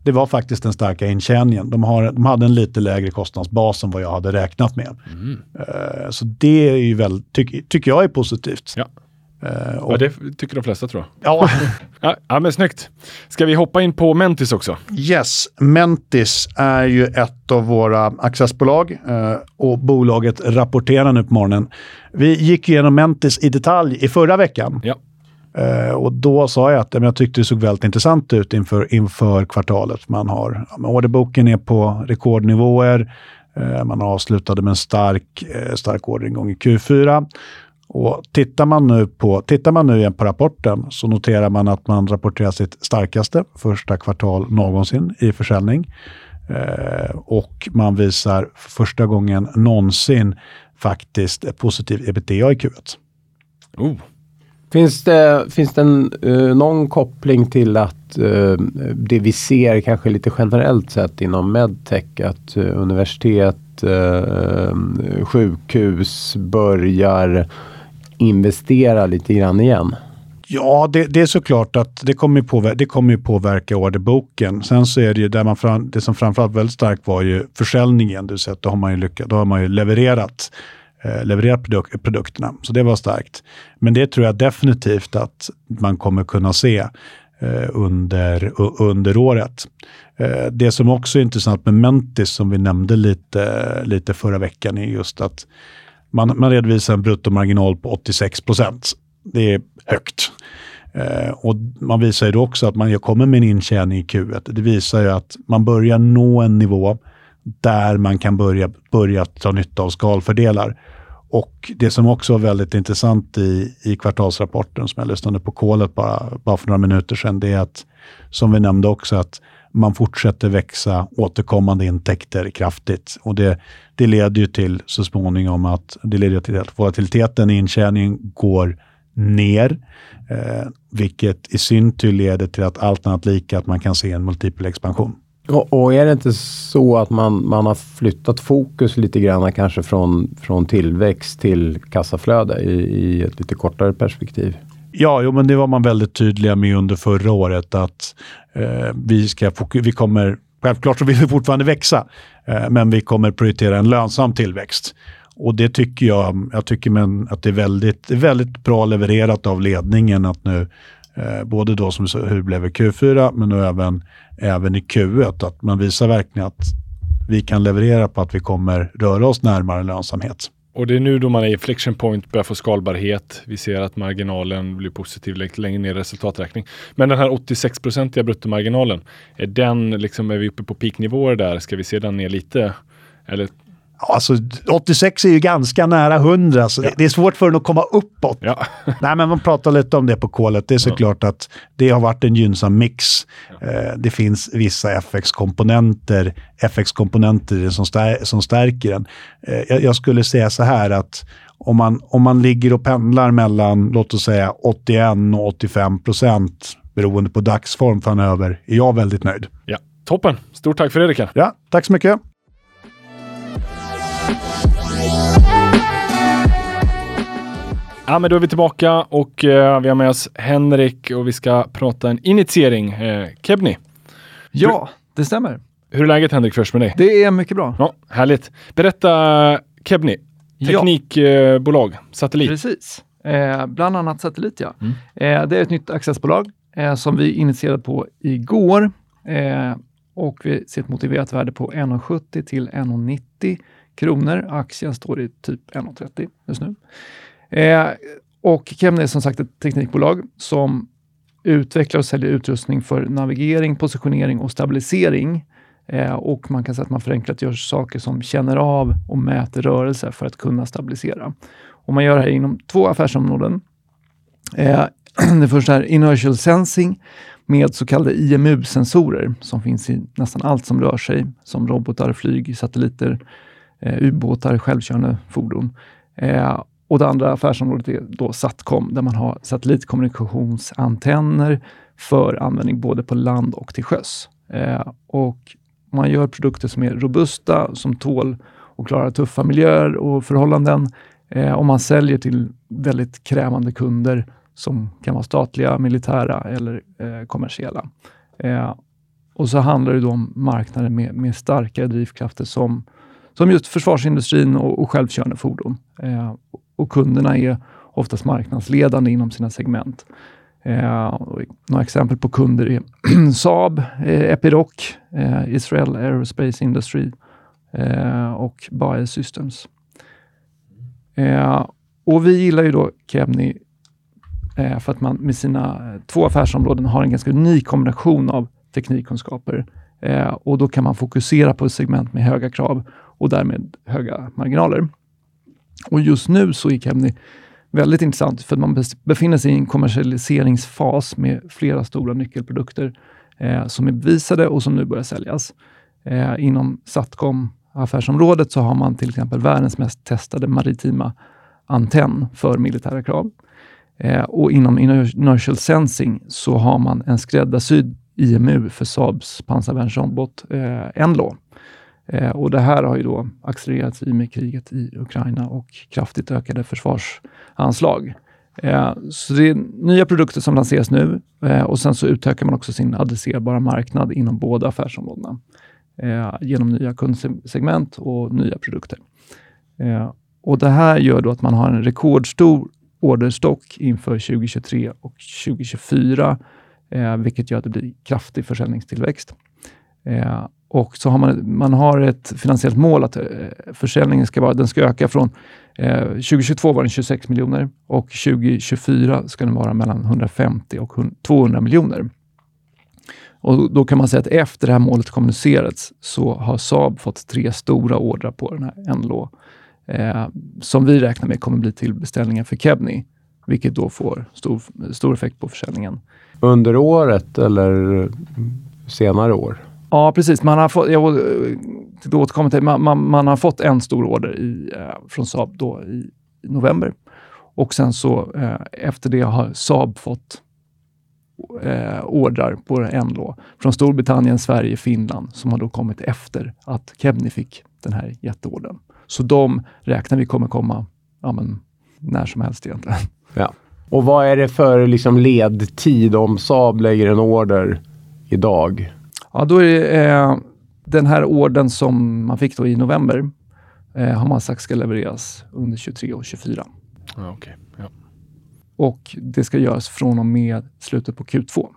det var faktiskt den starka intjäningen. De, har, de hade en lite lägre kostnadsbas än vad jag hade räknat med. Mm. Uh, så det är ju väl, tycker tyck jag är positivt. Ja. Uh, och, ja, det tycker de flesta tror jag. Ja. ja. ja, men snyggt. Ska vi hoppa in på Mentis också? Yes, Mentis är ju ett av våra accessbolag uh, och bolaget rapporterar nu på morgonen. Vi gick igenom Mentis i detalj i förra veckan. Ja. Uh, och då sa jag att jag tyckte det såg väldigt intressant ut inför, inför kvartalet. Man har, ja, orderboken är på rekordnivåer. Man avslutade med en stark, stark orderingång i Q4 och tittar man nu på, tittar man nu igen på rapporten så noterar man att man rapporterar sitt starkaste första kvartal någonsin i försäljning. Eh, och man visar för första gången någonsin faktiskt positiv ebitda i Q1. Oh. Finns det, finns det en, uh, någon koppling till att uh, det vi ser kanske lite generellt sett inom medtech, att uh, universitet, sjukhus börjar investera lite grann igen? Ja, det, det, är såklart att det kommer, påverka, det kommer påverka orderboken. Sen så är det ju där man fram, det som framförallt väldigt starkt var ju försäljningen. Du sett, då har man ju lyckats, då har man ju levererat, eh, levererat produk, produkterna. Så det var starkt. Men det tror jag definitivt att man kommer kunna se eh, under, under året. Eh, det som också är intressant med Mentis, som vi nämnde lite, lite förra veckan, är just att man, man redovisar en bruttomarginal på 86 procent. Det är högt. Eh, och man visar ju då också att man kommer med en intjäning i Q1. Det visar ju att man börjar nå en nivå där man kan börja, börja ta nytta av skalfördelar. Och det som också var väldigt intressant i, i kvartalsrapporten, som jag lyssnade på kolet bara, bara för några minuter sedan, det är att, som vi nämnde också, att man fortsätter växa återkommande intäkter kraftigt. Och det, det leder ju till så småningom att det leder till att volatiliteten i intjäningen går ner, eh, vilket i sin tur leder till att allt annat lika att man kan se en multipel expansion. Och, och, är det inte så att man, man har flyttat fokus lite grann kanske från, från tillväxt till kassaflöde i, i ett lite kortare perspektiv? Ja, jo, men det var man väldigt tydliga med under förra året att eh, vi, ska vi kommer, självklart så vill vi fortfarande växa, eh, men vi kommer prioritera en lönsam tillväxt. Och det tycker jag, jag tycker men att det är väldigt, väldigt bra levererat av ledningen att nu, eh, både då som hur det blev i Q4, men nu även, även i Q1, att man visar verkligen att vi kan leverera på att vi kommer röra oss närmare lönsamhet. Och det är nu då man är i flexion point, börjar få skalbarhet. Vi ser att marginalen blir positiv längre ner i resultaträkning. Men den här 86-procentiga bruttomarginalen, är den liksom, är vi uppe på peaknivåer där? Ska vi se den ner lite? Eller Alltså 86 är ju ganska nära 100, så ja. det är svårt för den att komma uppåt. Ja. Nej, men man pratar lite om det på kolet. Det är såklart att det har varit en gynnsam mix. Eh, det finns vissa FX-komponenter FX-komponenter som, stär som stärker den. Eh, jag, jag, skulle säga så här att om man, om man ligger och pendlar mellan, låt oss säga 81 och 85 procent beroende på dagsform framöver, är jag väldigt nöjd. Ja, Toppen! Stort tack Rickard. Ja, tack så mycket. Ja, men då är vi tillbaka och uh, vi har med oss Henrik och vi ska prata en initiering. Uh, Kebni. Ja, det stämmer. Hur är läget Henrik först med dig? Det är mycket bra. Ja, härligt. Berätta Kebni, teknikbolag, ja. satellit. Precis, eh, bland annat satellit ja. Mm. Eh, det är ett nytt accessbolag eh, som vi initierade på igår eh, och vi ser ett motiverat värde på 1,70 till 1,90 kronor. Aktien står i typ 1,30 just nu. Eh, och Kemne är som sagt ett teknikbolag som utvecklar och säljer utrustning för navigering, positionering och stabilisering. Eh, och man kan säga att man förenklat gör saker som känner av och mäter rörelse för att kunna stabilisera. Och man gör det här inom två affärsområden. Eh, det första är inertial sensing med så kallade IMU-sensorer som finns i nästan allt som rör sig, som robotar, flyg, satelliter, eh, ubåtar, självkörande fordon. Eh, och det andra affärsområdet är då Satcom, där man har satellitkommunikationsantenner för användning både på land och till sjöss. Eh, och man gör produkter som är robusta, som tål och klarar tuffa miljöer och förhållanden. Eh, och man säljer till väldigt krävande kunder som kan vara statliga, militära eller eh, kommersiella. Eh, och så handlar det då om marknader med, med starka drivkrafter som, som just försvarsindustrin och, och självkörande fordon. Eh, och kunderna är oftast marknadsledande inom sina segment. Eh, några exempel på kunder är Saab, eh, Epiroc, eh, Israel Aerospace Industry eh, och Bae Systems. Eh, och vi gillar ju då Kebni eh, för att man med sina eh, två affärsområden har en ganska unik kombination av teknikkunskaper. Eh, och då kan man fokusera på ett segment med höga krav och därmed höga marginaler. Och just nu så är Kemny väldigt intressant för att man befinner sig i en kommersialiseringsfas med flera stora nyckelprodukter eh, som är bevisade och som nu börjar säljas. Eh, inom Satcom affärsområdet så har man till exempel världens mest testade maritima antenn för militära krav. Eh, och inom inertial sensing så har man en skräddarsydd IMU för Saabs pansarvärnsrobot eh, Enlo Eh, och det här har ju då accelererats i med kriget i Ukraina och kraftigt ökade försvarsanslag. Eh, så det är nya produkter som lanseras nu eh, och sen så utökar man också sin adresserbara marknad inom båda affärsområdena eh, genom nya kundsegment och nya produkter. Eh, och Det här gör då att man har en rekordstor orderstock inför 2023 och 2024, eh, vilket gör att det blir kraftig försäljningstillväxt. Eh, och så har man, man har ett finansiellt mål att eh, försäljningen ska, vara, den ska öka från Eh, 2022 var den 26 miljoner och 2024 ska den vara mellan 150 och 200 miljoner. Och då kan man säga att efter det här målet kommunicerats så har Saab fått tre stora ordrar på den här NLO eh, som vi räknar med kommer bli till beställningar för Kebni, vilket då får stor, stor effekt på försäljningen. Under året eller senare år? Ja, precis. Man har fått, jag eh, återkommer till, man, man, man, har fått en stor order i, eh, från Saab då i, i november. Och sen så eh, efter det har Saab fått eh, ordrar på en då från Storbritannien, Sverige, Finland som har då kommit efter att Kebni fick den här jätteordern. Så de räknar vi kommer komma ja, men, när som helst egentligen. Ja. Och vad är det för liksom ledtid om Saab lägger en order idag? Ja, då är det eh, den här orden som man fick då i november eh, har man sagt ska levereras under 23 och 24. Ja, okay. ja. Och det ska göras från och med slutet på Q2.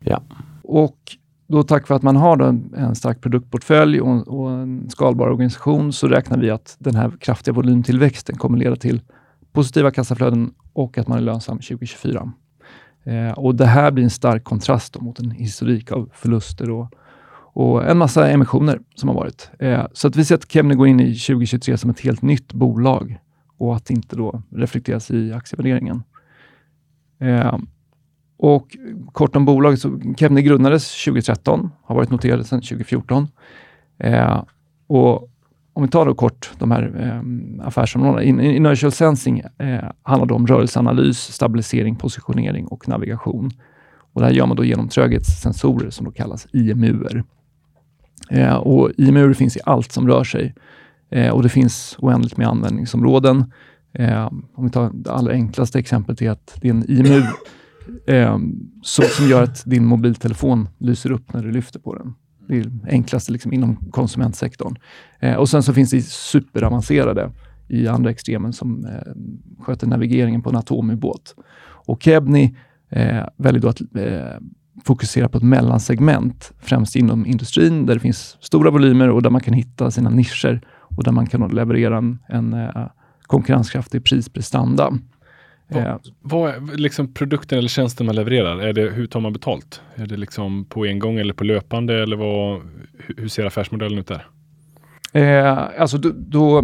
Ja. Och då tack vare att man har en, en stark produktportfölj och, och, en skalbar organisation så räknar vi att den här kraftiga volymtillväxten kommer leda till positiva kassaflöden och att man är lönsam 2024. Eh, och Det här blir en stark kontrast mot en historik av förluster och, och en massa emissioner som har varit. Eh, så att vi ser att Kemne går in i 2023 som ett helt nytt bolag och att det inte då reflekteras i aktievärderingen. Eh, och kort om bolaget, så Kemne grundades 2013, har varit noterade sedan 2014. Eh, och om vi tar då kort de här eh, affärsområdena. In, Inertial Sensing eh, handlar då om rörelseanalys, stabilisering, positionering och navigation. Och det här gör man då genom tröghetssensorer som då kallas IMUer. Eh, och IMUer finns i allt som rör sig eh, och det finns oändligt med användningsområden. Eh, om vi tar det allra enklaste exemplet är att det är en IMU eh, så, som gör att din mobiltelefon lyser upp när du lyfter på den. Det är enklaste liksom inom konsumentsektorn. Eh, och sen så finns det superavancerade i andra extremen som eh, sköter navigeringen på en atomubåt. Och Kebni eh, väljer då att eh, fokusera på ett mellansegment, främst inom industrin där det finns stora volymer och där man kan hitta sina nischer och där man kan leverera en, en eh, konkurrenskraftig prisprestanda. Eh, vad är liksom produkten eller tjänsten man levererar? Är det, hur tar man betalt? Är det liksom på en gång eller på löpande? Eller vad, hur ser affärsmodellen ut där? Eh, alltså då, då,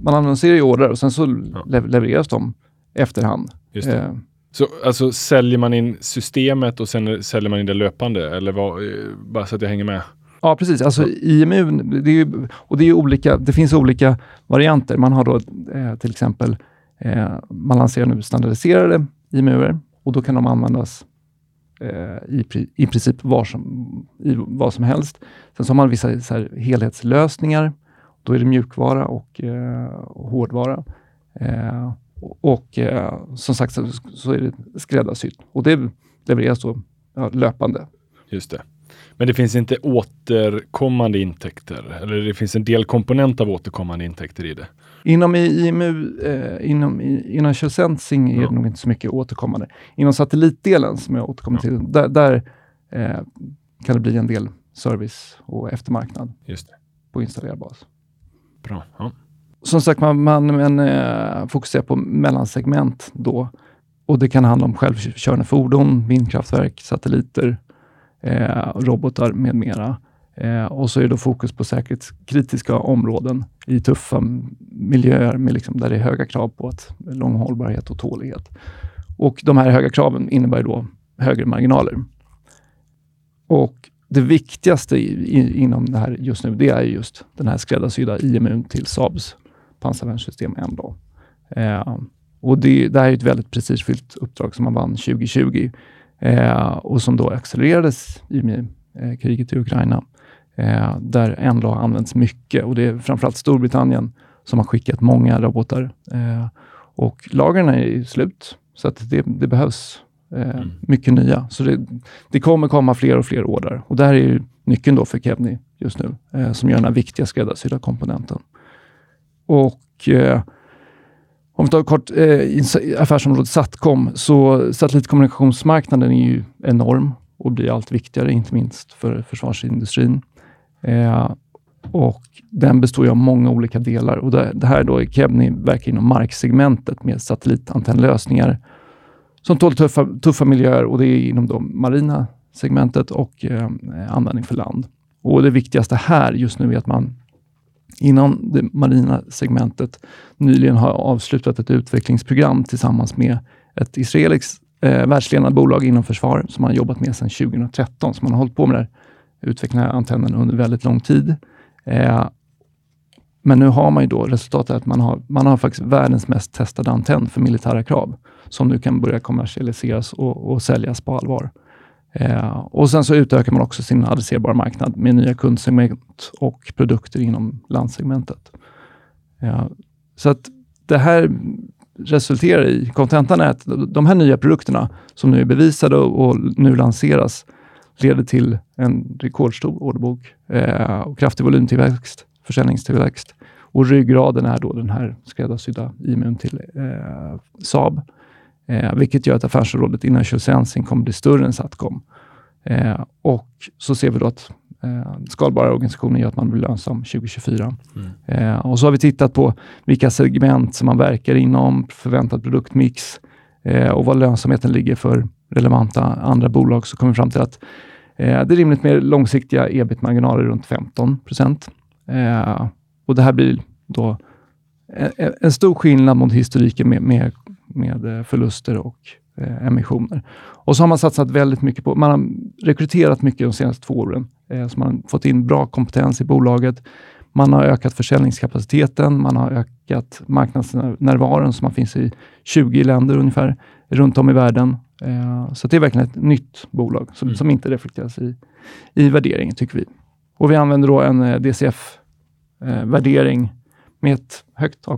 man annonserar ju order och sen så ja. levereras de efterhand. Just eh. Så alltså säljer man in systemet och sen säljer man in det löpande? Eller vad, eh, bara så att jag hänger med. Ja, precis. Alltså IMU, det, är ju, och det, är olika, det finns olika varianter. Man har då eh, till exempel Eh, man lanserar nu standardiserade IMUer och då kan de användas eh, i, i, i princip var som, i vad som helst. Sen så har man vissa så här, helhetslösningar. Då är det mjukvara och, eh, och hårdvara. Eh, och eh, som sagt så, så, är det skräddarsytt och det levereras då ja, löpande. Just det. Men det finns inte återkommande intäkter? Eller det finns en del komponent av återkommande intäkter i det? Inom IMU, eh, inom, inom Sensing är ja. det nog inte så mycket återkommande. Inom satellitdelen, som jag återkommer ja. till, där, där eh, kan det bli en del service och eftermarknad på installerad bas. Bra. Ja. Som sagt, man, man, man eh, fokuserar på mellansegment då. Och det kan handla om självkörande fordon, vindkraftverk, satelliter, eh, robotar med mera. Eh, och så är det då fokus på säkerhetskritiska områden i tuffa miljöer med liksom, där det är höga krav på att lång hållbarhet och tålighet. Och de här höga kraven innebär då högre marginaler. Och det viktigaste i, i, inom det här just nu, det är just den här skräddarsydda IMU till Saabs pansarvärnssystem M. Eh, och det, det här är ett väldigt prestigefyllt uppdrag som man vann 2020 eh, och som då accelererades i eh, kriget i Ukraina eh, där NLA används mycket och det är framförallt Storbritannien som har skickat många robotar. Eh, och lagren är slut, så att det, det behövs eh, mm. mycket nya. Så det, det, kommer komma fler och fler order och det här är ju nyckeln då för Kebni just nu, eh, som gör den här viktiga skräddarsydda komponenten. Och eh, om vi tar kort eh, affärsområdet Satcom, så satellitkommunikationsmarknaden är ju enorm och blir allt viktigare, inte minst för försvarsindustrin. Eh, och den består ju av många olika delar. Och det, det här då Kebni verkar inom marksegmentet med satellitantennlösningar som tål tuffa, tuffa miljöer och det är inom det marina segmentet och eh, användning för land. Och Det viktigaste här just nu är att man inom det marina segmentet nyligen har avslutat ett utvecklingsprogram tillsammans med ett israeliskt eh, världsledande bolag inom försvar som man har jobbat med sedan 2013. Så man har hållit på med det utveckla antennen under väldigt lång tid. Eh, men nu har man ju då resultatet att man har, man har faktiskt världens mest testade antenn för militära krav som nu kan börja kommersialiseras och, och säljas på allvar. Eh, och sen så utökar man också sin adresserbara marknad med nya kundsegment och produkter inom landsegmentet. Eh, så att det här resulterar i, kontentan är att de här nya produkterna som nu är bevisade och, nu lanseras leder till en rekordstor orderbok eh, och kraftig volymtillväxt, försäljningstillväxt. Och ryggraden är då den här skräddarsydda IMUn till eh, Saab, eh, vilket gör att affärsområdet Inertial Sensing kommer bli större än Satcom. Eh, och så ser vi då att eh, skalbara organisationer gör att man blir lönsam 2024. Mm. Eh, och så har vi tittat på vilka segment som man verkar inom, förväntad produktmix eh, och vad lönsamheten ligger för relevanta andra bolag så kommer vi fram till att eh, det är rimligt med långsiktiga ebit-marginaler runt 15 procent. Eh, och det här blir då en, en stor skillnad mot historiken med, med, med eh, förluster och eh, emissioner. Och så har man satsat väldigt mycket på, man har rekryterat mycket de senaste två åren. Eh, så man har fått in bra kompetens i bolaget. Man har ökat försäljningskapaciteten, man har ökat marknadsnärvaron, så man finns i 20 länder ungefär, runt om i världen. Eh, så det är verkligen ett nytt bolag som, mm. som inte reflekteras i, i värderingen, tycker vi. Och vi använder då en DCF-värdering med ett högt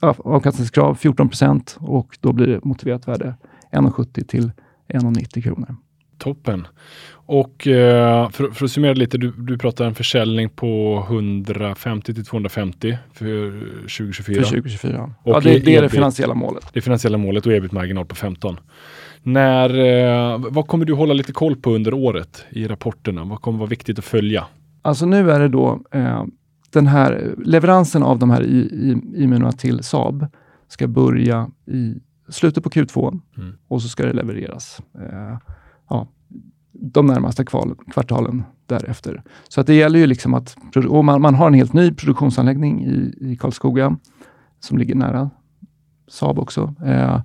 avkastningskrav, 14 procent, och då blir det motiverat värde 1,70 till 1,90 kronor. Toppen. Och eh, för, för, att summera lite, du, du pratar en försäljning på 150 till 250 för 2024. För 2024. Och ja, det, det är det finansiella målet. Det finansiella målet och ebit-marginal på 15. När, eh, vad kommer du hålla lite koll på under året i rapporterna? Vad kommer vara viktigt att följa? Alltså nu är det då eh, den här leveransen av de här immunerna till Saab ska börja i slutet på Q2 mm. och så ska det levereras eh, ja, de närmaste kval, kvartalen därefter. Så att det gäller ju liksom att man, man har en helt ny produktionsanläggning i, i Karlskoga som ligger nära Saab också. Eh,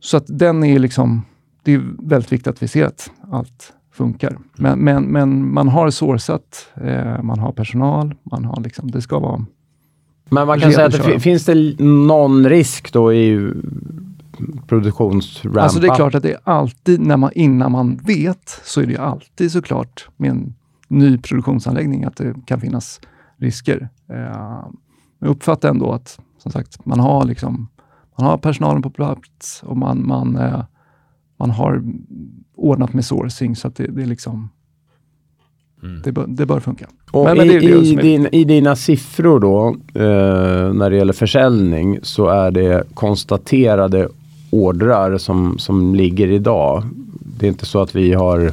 så att den är liksom, det är väldigt viktigt att vi ser att allt funkar. Men, men, men man har sourcat, eh, man har personal, man har liksom, det ska vara Men man kan säga att det finns det någon risk då i produktionsrampa? Alltså det är klart att det är alltid, när man, innan man vet, så är det alltid såklart med en ny produktionsanläggning att det kan finnas risker. Eh, jag uppfattar ändå att som sagt, man har liksom man har personalen på plats och man, man, eh, man har ordnat med sourcing så att det, det är liksom Mm. Det, bör, det, bör, funka. Och men, i, men det, det i, din, I dina siffror då, eh, när det gäller försäljning, så är det konstaterade ordrar som, som ligger idag. Det är inte så att vi har...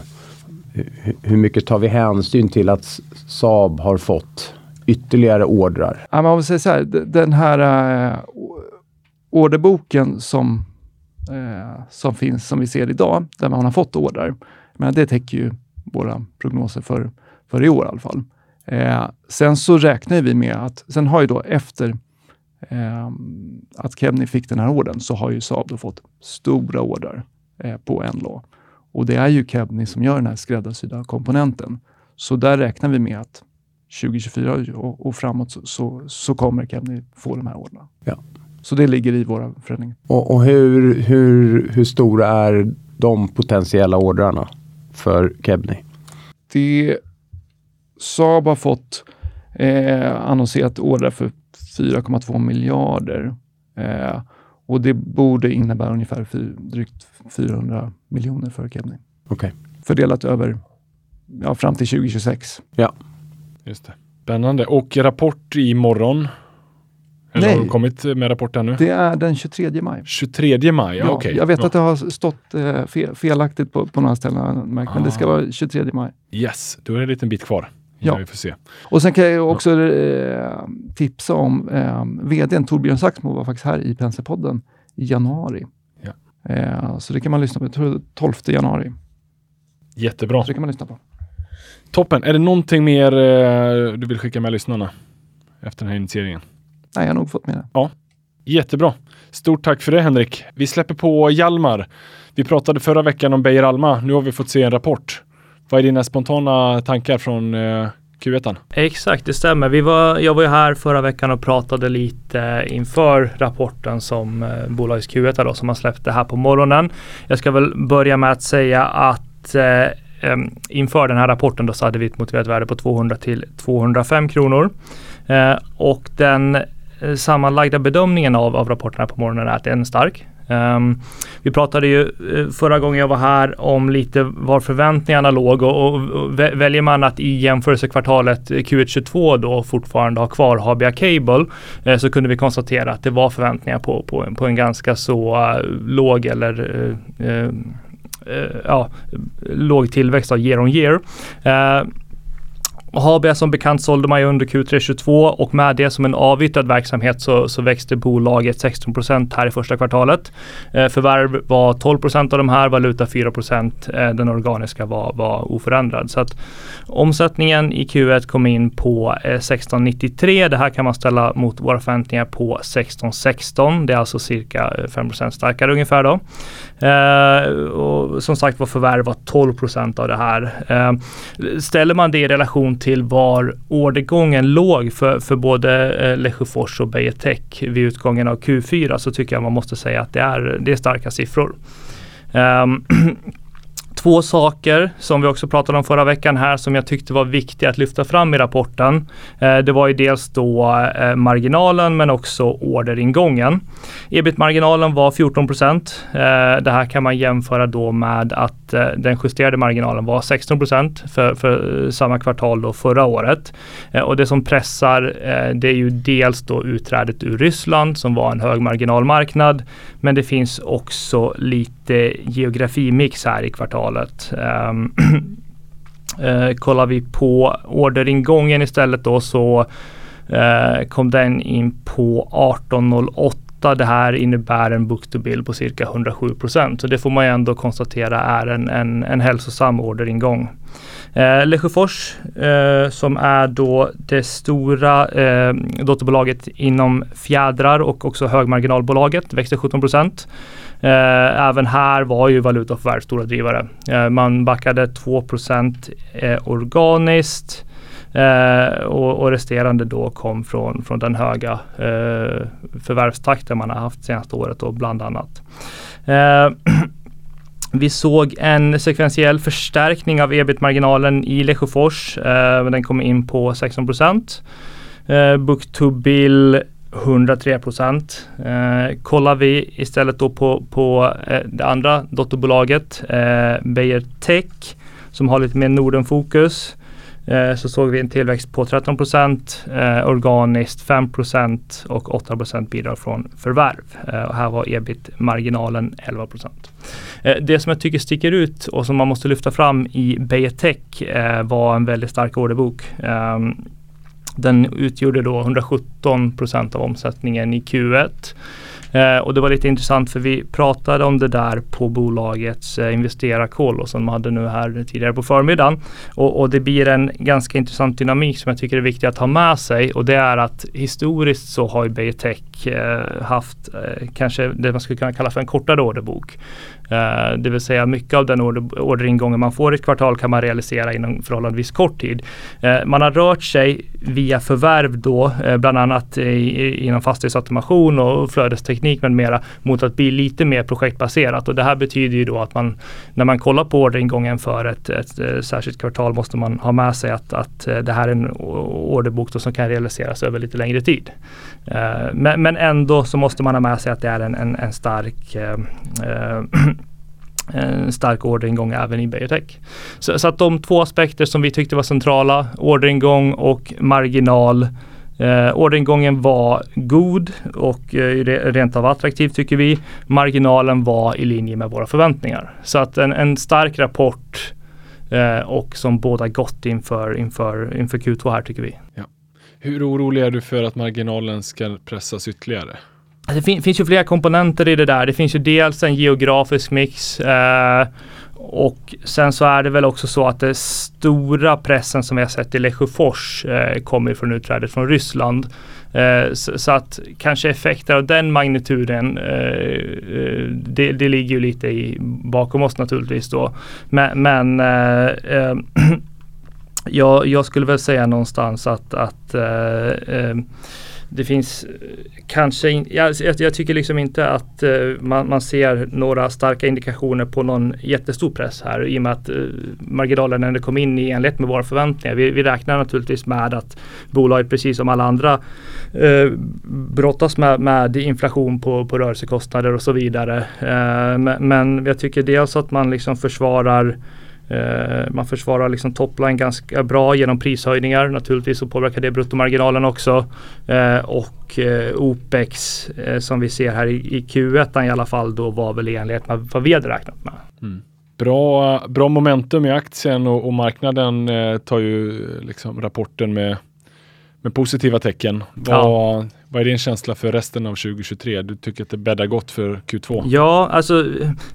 Hur mycket tar vi hänsyn till att Saab har fått ytterligare ordrar? Ja, men om vi säger så här, den här äh, orderboken som, eh, som finns, som vi ser idag, där man har fått order, men det täcker ju våra prognoser för, för i år i alla fall. Eh, sen så räknar vi med att, sen har ju då efter eh, att Kebni fick den här ordern så har ju Saab då fått stora order eh, på NLAW. Och det är ju Kebni som gör den här skräddarsydda komponenten. Så där räknar vi med att 2024 och, och framåt så, så, så, kommer Kebni få de här orderna. Ja. Så det ligger i våra förändringar. Och, och, hur, hur, hur stora är de potentiella ordrarna för Kebni? Det Saab har fått eh, annonserat order för 4,2 miljarder. Eh, och det borde innebära ungefär fyr, drygt 400 miljoner för Kebni. Okay. Fördelat över, ja, fram till 2026. Ja. Just det. Spännande. Och rapport imorgon? Eller Nej. har du kommit med rapport ännu? Det är den 23 maj. 23 maj, ja, ja okay. Jag vet ja. att det har stått eh, fel, felaktigt på, på några ställen, men ah. det ska vara 23 maj. Yes, då är det en liten bit kvar. Ja. Vi får se. Och sen kan jag också eh, tipsa om eh, vdn Torbjörn Saxmo var faktiskt här i Penserpodden i januari. Ja. Eh, så det kan man lyssna på. Jag tror det är 12 januari. Jättebra. Så det kan man lyssna på. Toppen. Är det någonting mer eh, du vill skicka med lyssnarna efter den här initieringen? Nej, jag har nog fått med det. Jättebra. Stort tack för det Henrik. Vi släpper på Hjalmar. Vi pratade förra veckan om Beijer Alma. Nu har vi fått se en rapport. Vad är dina spontana tankar från eh, Q1? Exakt, det stämmer. Vi var, jag var ju här förra veckan och pratade lite inför rapporten som eh, bolagets Q1 då, som man släppte här på morgonen. Jag ska väl börja med att säga att eh, inför den här rapporten då så hade vi ett motiverat värde på 200 till 205 kronor. Eh, och den Eh, sammanlagda bedömningen av, av rapporterna på morgonen är att den är stark. Um, vi pratade ju eh, förra gången jag var här om lite var förväntningarna låg och, och, och väljer man att i jämförelsekvartalet Q1 då fortfarande ha kvar Habia Cable eh, så kunde vi konstatera att det var förväntningar på, på, en- på en ganska så uh, låg eller uh, uh, ja, låg tillväxt av year on year. Ehm, Habia som bekant sålde man ju under Q3 22 och med det som en avyttrad verksamhet så, så växte bolaget 16% här i första kvartalet. Eh, förvärv var 12% av de här, valuta 4 eh, den organiska var, var oförändrad. Så att omsättningen i Q1 kom in på eh, 1693. Det här kan man ställa mot våra förväntningar på 1616. Det är alltså cirka eh, 5 procent starkare ungefär då. Eh, och som sagt var förvärv var 12% av det här. Eh, ställer man det i relation till till var ordergången låg för, för både eh, Lesjöfors och Beijer Tech vid utgången av Q4 så tycker jag man måste säga att det är, det är starka siffror. Um, Två saker som vi också pratade om förra veckan här som jag tyckte var viktiga att lyfta fram i rapporten. Eh, det var ju dels då eh, marginalen men också orderingången. Ebit-marginalen var 14 procent. Eh, det här kan man jämföra då med att den justerade marginalen var 16 procent för, för samma kvartal då förra året. Och det som pressar det är ju dels då utträdet ur Ryssland som var en hög marginalmarknad. Men det finns också lite geografimix här i kvartalet. Um, uh, kollar vi på orderingången istället då så uh, kom den in på 1808. Det här innebär en book-to-bill på cirka 107 procent. Så det får man ju ändå konstatera är en, en, en hälsosam orderingång. Eh, Lesjöfors eh, som är då det stora eh, dotterbolaget inom fjädrar och också högmarginalbolaget växte 17 procent. Eh, även här var ju valutaförvärv stora drivare. Eh, man backade 2 eh, organiskt. Eh, och, och resterande då kom från, från den höga eh, förvärvstakten man har haft senaste året och bland annat. Eh, vi såg en sekventiell förstärkning av ebit-marginalen i Lesjöfors. Eh, den kom in på 16 procent. Eh, book to bill 103 procent. Eh, kollar vi istället då på, på eh, det andra dotterbolaget, eh, Beijer Tech, som har lite mer Norden-fokus, eh, så såg vi en tillväxt på 13 procent, eh, organiskt 5 procent och 8 procent bidrag från förvärv. Eh, och här var ebit-marginalen 11 procent. Eh, Det som jag tycker sticker ut och som man måste lyfta fram i Beijer Tech eh, var en väldigt stark orderbok. Ehm, den utgjorde då 117 procent av omsättningen i Q1. Eh, och det var lite intressant för vi pratade om det där på bolagets eh, investerarkoll som de hade nu här tidigare på förmiddagen. Och, och det blir en ganska intressant dynamik som jag tycker är viktig att ha med sig och det är att historiskt så har ju Beijer Tech eh, haft eh, kanske det man skulle kunna kalla för en kortare orderbok. Eh, det vill säga mycket av den order, orderingången man får i ett kvartal kan man realisera inom förhållandevis kort tid. Eh, man har rört sig via förvärv då, eh, bland annat inom fastighetsautomation och flödesteknik med mera, mot att bli lite mer projektbaserat. Och det här betyder ju då att man, när man kollar på orderingången för ett, ett, ett särskilt kvartal måste man ha med sig att, att eh, det här är en orderbok då som kan realiseras över lite längre tid. Eh, men, men ändå så måste man ha med sig att det är en, en, en stark en stark orderingång även i biotech. Så, så att de två aspekter som vi tyckte var centrala, orderingång och marginal. Eh, orderingången var god och eh, rent av attraktiv tycker vi. Marginalen var i linje med våra förväntningar. Så att en, en stark rapport eh, och som båda gott inför, inför, inför Q2 här tycker vi. Hur orolig är du för att marginalen ska pressas ytterligare? Det fin finns ju flera komponenter i det där. Det finns ju dels en geografisk mix eh, och sen så är det väl också så att den stora pressen som vi har sett i Lesjöfors eh, kommer från utträdet från Ryssland. Eh, så, så, att kanske effekter av den magnituden, eh, eh, det, det, ligger ju lite i, bakom oss naturligtvis då. Men, men eh, eh, jag, jag, skulle väl säga någonstans att, att eh, eh, det finns eh, kanske, in, jag, jag, tycker liksom inte att uh, man, man, ser några starka indikationer på någon jättestor press här i och med att uh, marginalen ändå kom in i enlighet med våra förväntningar. Vi, vi räknar naturligtvis med att bolaget precis som alla andra uh, brottas med, med inflation på, på rörelsekostnader och så vidare. Uh, men, men jag tycker dels att man liksom försvarar Uh, man försvarar liksom topline ganska bra genom prishöjningar. Naturligtvis så påverkar det bruttomarginalen också. Uh, och uh, OPEX som vi ser här i, i Q1 i alla fall då var väl i enlighet med vad vi hade räknat med. Mm. Bra, bra momentum i aktien och, och marknaden tar ju liksom rapporten med, med positiva tecken. Vad, ja. Vad är din känsla för resten av 2023? Du tycker att det bäddar gott för Q2? Ja, alltså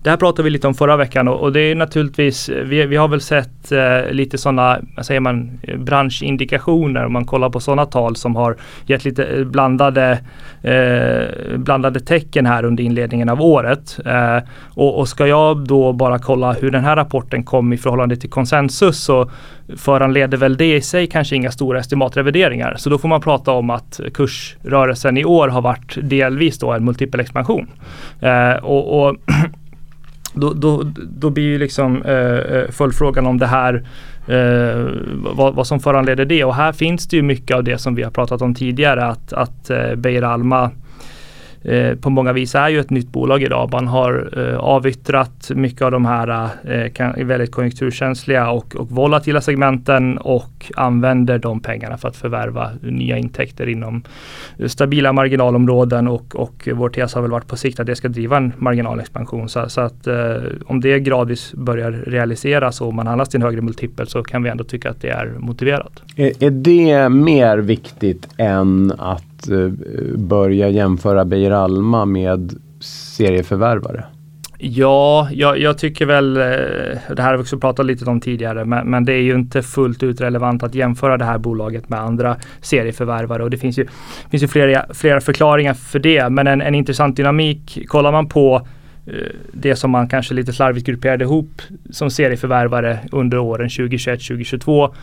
det här pratade vi lite om förra veckan och, och det är naturligtvis, vi, vi har väl sett eh, lite sådana, vad säger man, branschindikationer om man kollar på sådana tal som har gett lite eh, blandade, eh, blandade tecken här under inledningen av året. Eh, och, och ska jag då bara kolla hur den här rapporten kom i förhållande till konsensus så föranleder väl det i sig kanske inga stora estimatrevideringar. Så då får man prata om att kursrörelsen i år har varit delvis då en multipel expansion. Eh, och, och då, då, då blir ju liksom eh, eh, följdfrågan om det här eh, vad, vad, som föranleder det. Och här finns det ju mycket av det som vi har pratat om tidigare att, att eh, Beijer Alma eh, på många vis är ju ett nytt bolag idag. Man har eh, avyttrat mycket av de här eh, kan, väldigt konjunkturkänsliga och, och volatila segmenten och använder de pengarna för att förvärva nya intäkter inom stabila marginalområden och, och vår tes har väl varit på sikt att det ska driva en marginalexpansion. Så, så att eh, om det gradvis börjar realiseras och man handlas till en högre multipel så kan vi ändå tycka att det är motiverat. Är, är det mer viktigt än att eh, börja jämföra Beijer Alma med serieförvärvare? Ja, jag, jag, tycker väl, eh, det här har vi också pratat lite om tidigare, men, men, det är ju inte fullt ut relevant att jämföra det här bolaget med andra serieförvärvare och det finns ju, finns ju flera, flera förklaringar för det. Men en, en intressant dynamik, kollar man på Eh, det som man kanske lite slarvigt grupperade ihop som serieförvärvare under åren 2021-2022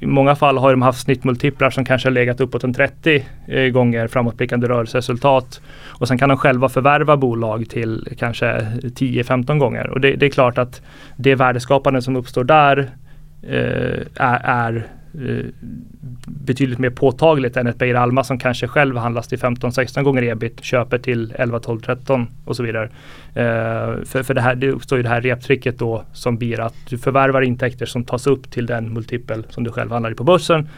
i många fall har de haft snittmultiplar som kanske har legat uppåt en 30 eh, gånger framåtblickande rörelseresultat. Och sen kan de själva förvärva bolag till kanske 10-15 gånger. Och det, det, är klart att det värdeskapande som uppstår där eh, är, är Eh, betydligt mer påtagligt än ett Beijer Alma som kanske själv handlas till 15-16 gånger ebit, köper till 11, 12, 13 och så vidare. Eh, för, för det här det uppstår ju det här reptricket då som blir att du förvärvar intäkter som tas upp till den multipel som du själv handlar i på börsen.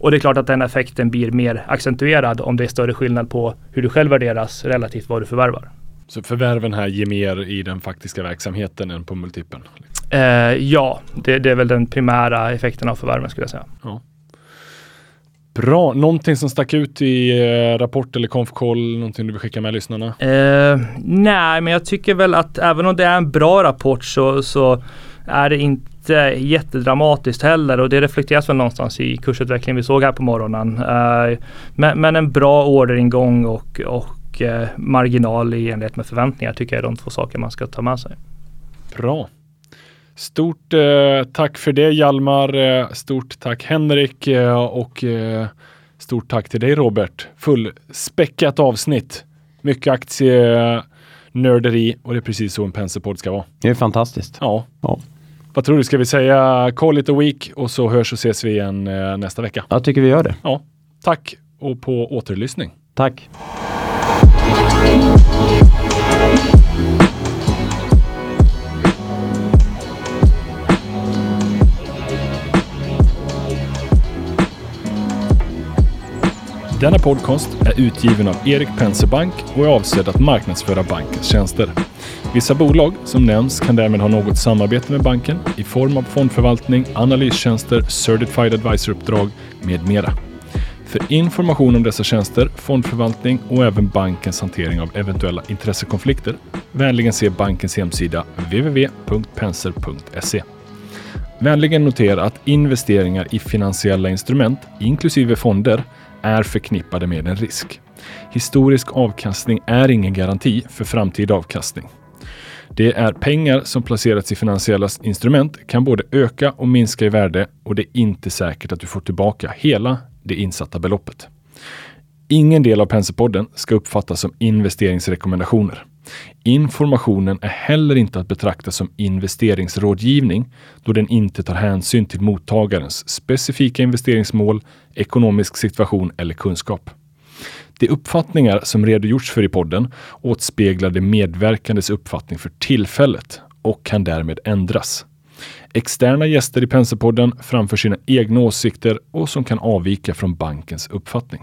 Och det är klart att den effekten blir mer accentuerad om det är större skillnad på hur du själv värderas relativt vad du förvärvar. Så förvärven här ger mer i den faktiska verksamheten än på multipeln? Eh, ja, det, det, är väl den primära effekten av förvärven skulle jag säga. Ja. Bra. Någonting som stack ut i eh, rapport eller konfkoll? Någonting du vill skicka med lyssnarna? Eh, nej, men jag tycker väl att även om det är en bra rapport så, så är det inte jättedramatiskt heller och det reflekteras väl någonstans i kursutvecklingen vi såg här på morgonen. Eh, men, men, en bra orderingång och, och eh, marginal i enlighet med förväntningar tycker jag är de två saker man ska ta med sig. Bra. Stort eh, tack för det Hjalmar. Eh, stort tack Henrik eh, och eh, stort tack till dig Robert. Fullspäckat avsnitt. Mycket aktienörderi och det är precis så en Penserpodd ska vara. Det är fantastiskt. Ja. ja. Vad tror du, ska vi säga call it a week och så hörs och ses vi igen eh, nästa vecka? Jag tycker vi gör det. Ja. Tack och på återlyssning. Tack. Denna podcast är utgiven av Erik Penser Bank och är avsedd att marknadsföra bankens tjänster. Vissa bolag som nämns kan därmed ha något samarbete med banken i form av fondförvaltning, analystjänster, certified advisor-uppdrag med mera. För information om dessa tjänster, fondförvaltning och även bankens hantering av eventuella intressekonflikter, vänligen se bankens hemsida www.penser.se. Vänligen notera att investeringar i finansiella instrument, inklusive fonder, är förknippade med en risk. Historisk avkastning är ingen garanti för framtida avkastning. Det är pengar som placerats i finansiella instrument kan både öka och minska i värde och det är inte säkert att du får tillbaka hela det insatta beloppet. Ingen del av Penserpodden ska uppfattas som investeringsrekommendationer. Informationen är heller inte att betrakta som investeringsrådgivning då den inte tar hänsyn till mottagarens specifika investeringsmål, ekonomisk situation eller kunskap. De uppfattningar som redogjorts för i podden återspeglar de medverkandes uppfattning för tillfället och kan därmed ändras. Externa gäster i Penserpodden framför sina egna åsikter och som kan avvika från bankens uppfattning.